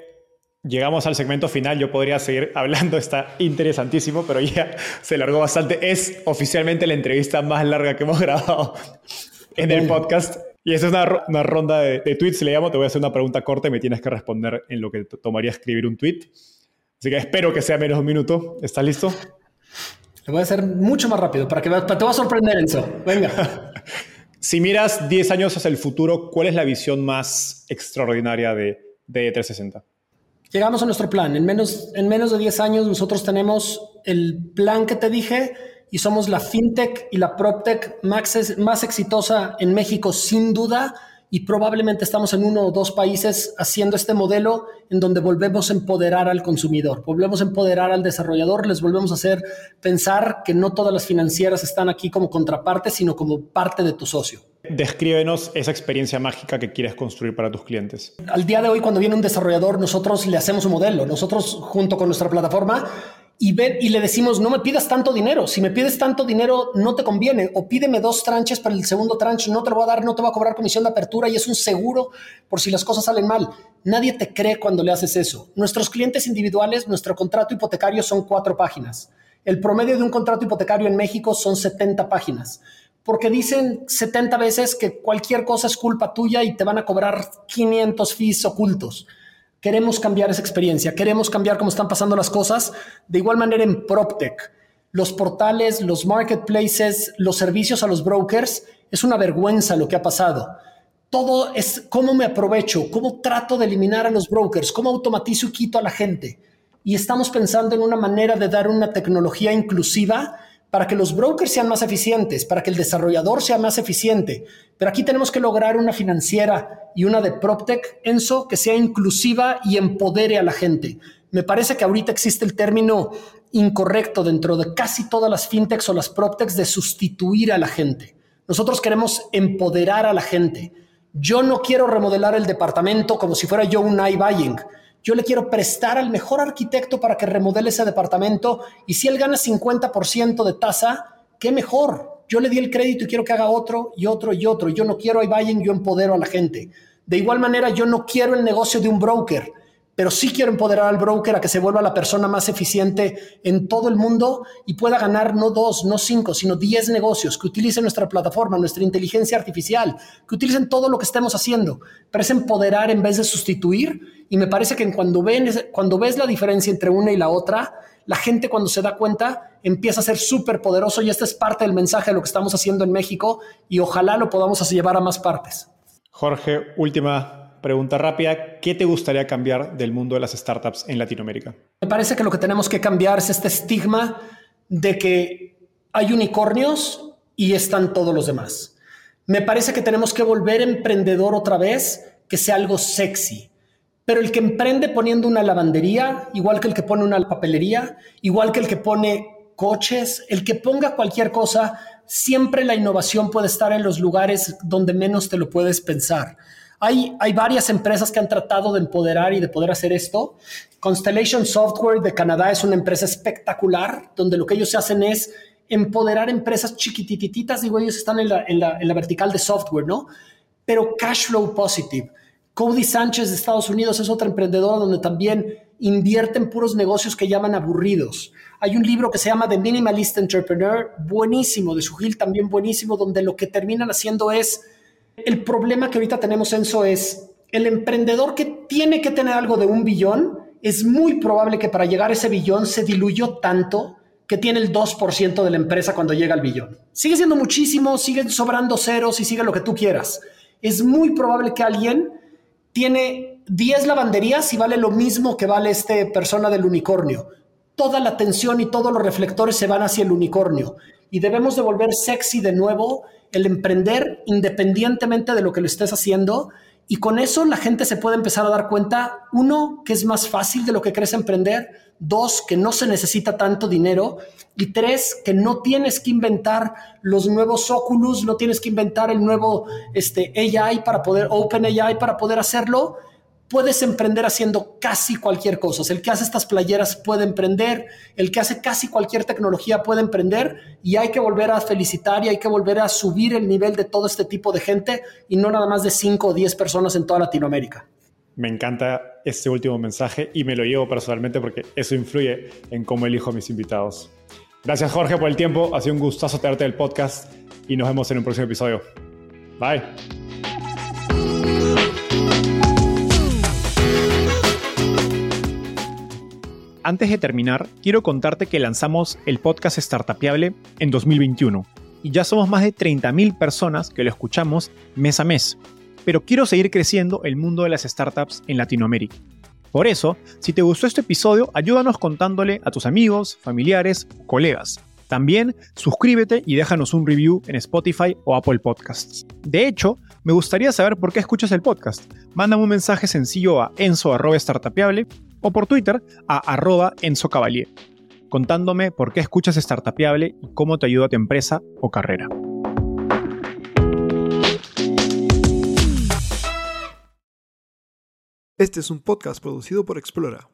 S1: llegamos al segmento final. Yo podría seguir hablando, está interesantísimo, pero ya se largó bastante. Es oficialmente la entrevista más larga que hemos grabado en el podcast. Y esa es una, ronda de, tweets, le llamo. Te voy a hacer una pregunta corta y me tienes que responder en lo que tomaría escribir un tweet. Así que espero que sea menos de un minuto. ¿Estás listo?
S2: Lo voy a hacer mucho más rápido para que te va a sorprender, Enzo. Venga.
S1: si miras 10 años hacia el futuro, ¿cuál es la visión más extraordinaria de, de 360?
S2: Llegamos a nuestro plan. En menos, en menos de 10 años nosotros tenemos el plan que te dije y somos la fintech y la proptech más, más exitosa en México sin duda y probablemente estamos en uno o dos países haciendo este modelo en donde volvemos a empoderar al consumidor, volvemos a empoderar al desarrollador, les volvemos a hacer pensar que no todas las financieras están aquí como contraparte, sino como parte de tu socio.
S1: Descríbenos esa experiencia mágica que quieres construir para tus clientes.
S2: Al día de hoy, cuando viene un desarrollador, nosotros le hacemos un modelo. Nosotros, junto con nuestra plataforma, y, y le decimos, no me pidas tanto dinero. Si me pides tanto dinero, no te conviene. O pídeme dos tranches para el segundo tranche, no te lo voy a dar, no te voy a cobrar comisión de apertura y es un seguro por si las cosas salen mal. Nadie te cree cuando le haces eso. Nuestros clientes individuales, nuestro contrato hipotecario son cuatro páginas. El promedio de un contrato hipotecario en México son 70 páginas. Porque dicen 70 veces que cualquier cosa es culpa tuya y te van a cobrar 500 fees ocultos. Queremos cambiar esa experiencia, queremos cambiar cómo están pasando las cosas. De igual manera en PropTech, los portales, los marketplaces, los servicios a los brokers, es una vergüenza lo que ha pasado. Todo es cómo me aprovecho, cómo trato de eliminar a los brokers, cómo automatizo y quito a la gente. Y estamos pensando en una manera de dar una tecnología inclusiva para que los brokers sean más eficientes, para que el desarrollador sea más eficiente. Pero aquí tenemos que lograr una financiera y una de PropTech, Enso, que sea inclusiva y empodere a la gente. Me parece que ahorita existe el término incorrecto dentro de casi todas las fintechs o las PropTechs de sustituir a la gente. Nosotros queremos empoderar a la gente. Yo no quiero remodelar el departamento como si fuera yo un iBuying yo le quiero prestar al mejor arquitecto para que remodele ese departamento y si él gana 50% de tasa, qué mejor. Yo le di el crédito y quiero que haga otro y otro y otro. Yo no quiero ahí vayan, yo empodero a la gente. De igual manera, yo no quiero el negocio de un broker, pero sí quiero empoderar al broker a que se vuelva la persona más eficiente en todo el mundo y pueda ganar no dos, no cinco, sino diez negocios, que utilicen nuestra plataforma, nuestra inteligencia artificial, que utilicen todo lo que estemos haciendo, pero es empoderar en vez de sustituir. Y me parece que cuando, ven, cuando ves la diferencia entre una y la otra, la gente cuando se da cuenta empieza a ser súper poderoso y esta es parte del mensaje de lo que estamos haciendo en México y ojalá lo podamos llevar a más partes.
S1: Jorge, última pregunta rápida, ¿qué te gustaría cambiar del mundo de las startups en Latinoamérica?
S2: Me parece que lo que tenemos que cambiar es este estigma de que hay unicornios y están todos los demás. Me parece que tenemos que volver emprendedor otra vez, que sea algo sexy. Pero el que emprende poniendo una lavandería, igual que el que pone una papelería, igual que el que pone coches, el que ponga cualquier cosa, siempre la innovación puede estar en los lugares donde menos te lo puedes pensar. Hay, varias empresas que han tratado de empoderar y de poder hacer esto. Constellation Software de Canadá es una empresa espectacular, donde lo que ellos hacen es empoderar empresas chiquitititas, digo, ellos están en la, vertical de software, ¿no? Pero cash flow positive. Cody Sánchez de Estados Unidos es otra emprendedora donde también invierte en puros negocios que llaman aburridos. Hay un libro que se llama The Minimalist Entrepreneur, buenísimo, de Sujil también buenísimo, donde lo que terminan haciendo es el problema que ahorita tenemos, Enzo, es el emprendedor que tiene que tener algo de un billón, es muy probable que para llegar a ese billón se diluyó tanto que tiene el 2% de la empresa cuando llega al billón. Sigue siendo muchísimo, siguen sobrando ceros y sigue lo que tú quieras. Es muy probable que alguien tiene 10 lavanderías y vale lo mismo que vale esta persona del unicornio. Toda la atención y todos los reflectores se van hacia el unicornio y debemos de volver sexy de nuevo el emprender independientemente de lo que lo estés haciendo. Y con eso la gente se puede empezar a dar cuenta, uno, que es más fácil de lo que crees emprender, dos, que no se necesita tanto dinero, y tres, que no tienes que inventar los nuevos Oculus, no tienes que inventar el nuevo este, AI para poder, Open AI para poder hacerlo, puedes emprender haciendo casi cualquier cosa. El que hace estas playeras puede emprender, el que hace casi cualquier tecnología puede emprender y hay que volver a felicitar y hay que volver a subir el nivel de todo este tipo de gente y no nada más de 5 o 10 personas en toda Latinoamérica.
S1: Me encanta este último mensaje y me lo llevo personalmente porque eso influye en cómo elijo a mis invitados. Gracias Jorge por el tiempo, ha sido un gustazo tenerte el podcast y nos vemos en un próximo episodio. Bye. Antes de terminar, quiero contarte que lanzamos el podcast Startupiable en 2021 y ya somos más de 30.000 personas que lo escuchamos mes a mes. Pero quiero seguir creciendo el mundo de las startups en Latinoamérica. Por eso, si te gustó este episodio, ayúdanos contándole a tus amigos, familiares, colegas. También suscríbete y déjanos un review en Spotify o Apple Podcasts. De hecho, me gustaría saber por qué escuchas el podcast. Mándame un mensaje sencillo a enzo.startapeable o por Twitter a arroba Enzo Cavalier, contándome por qué escuchas Startupiable y cómo te ayuda a tu empresa o carrera.
S3: Este es un podcast producido por Explora.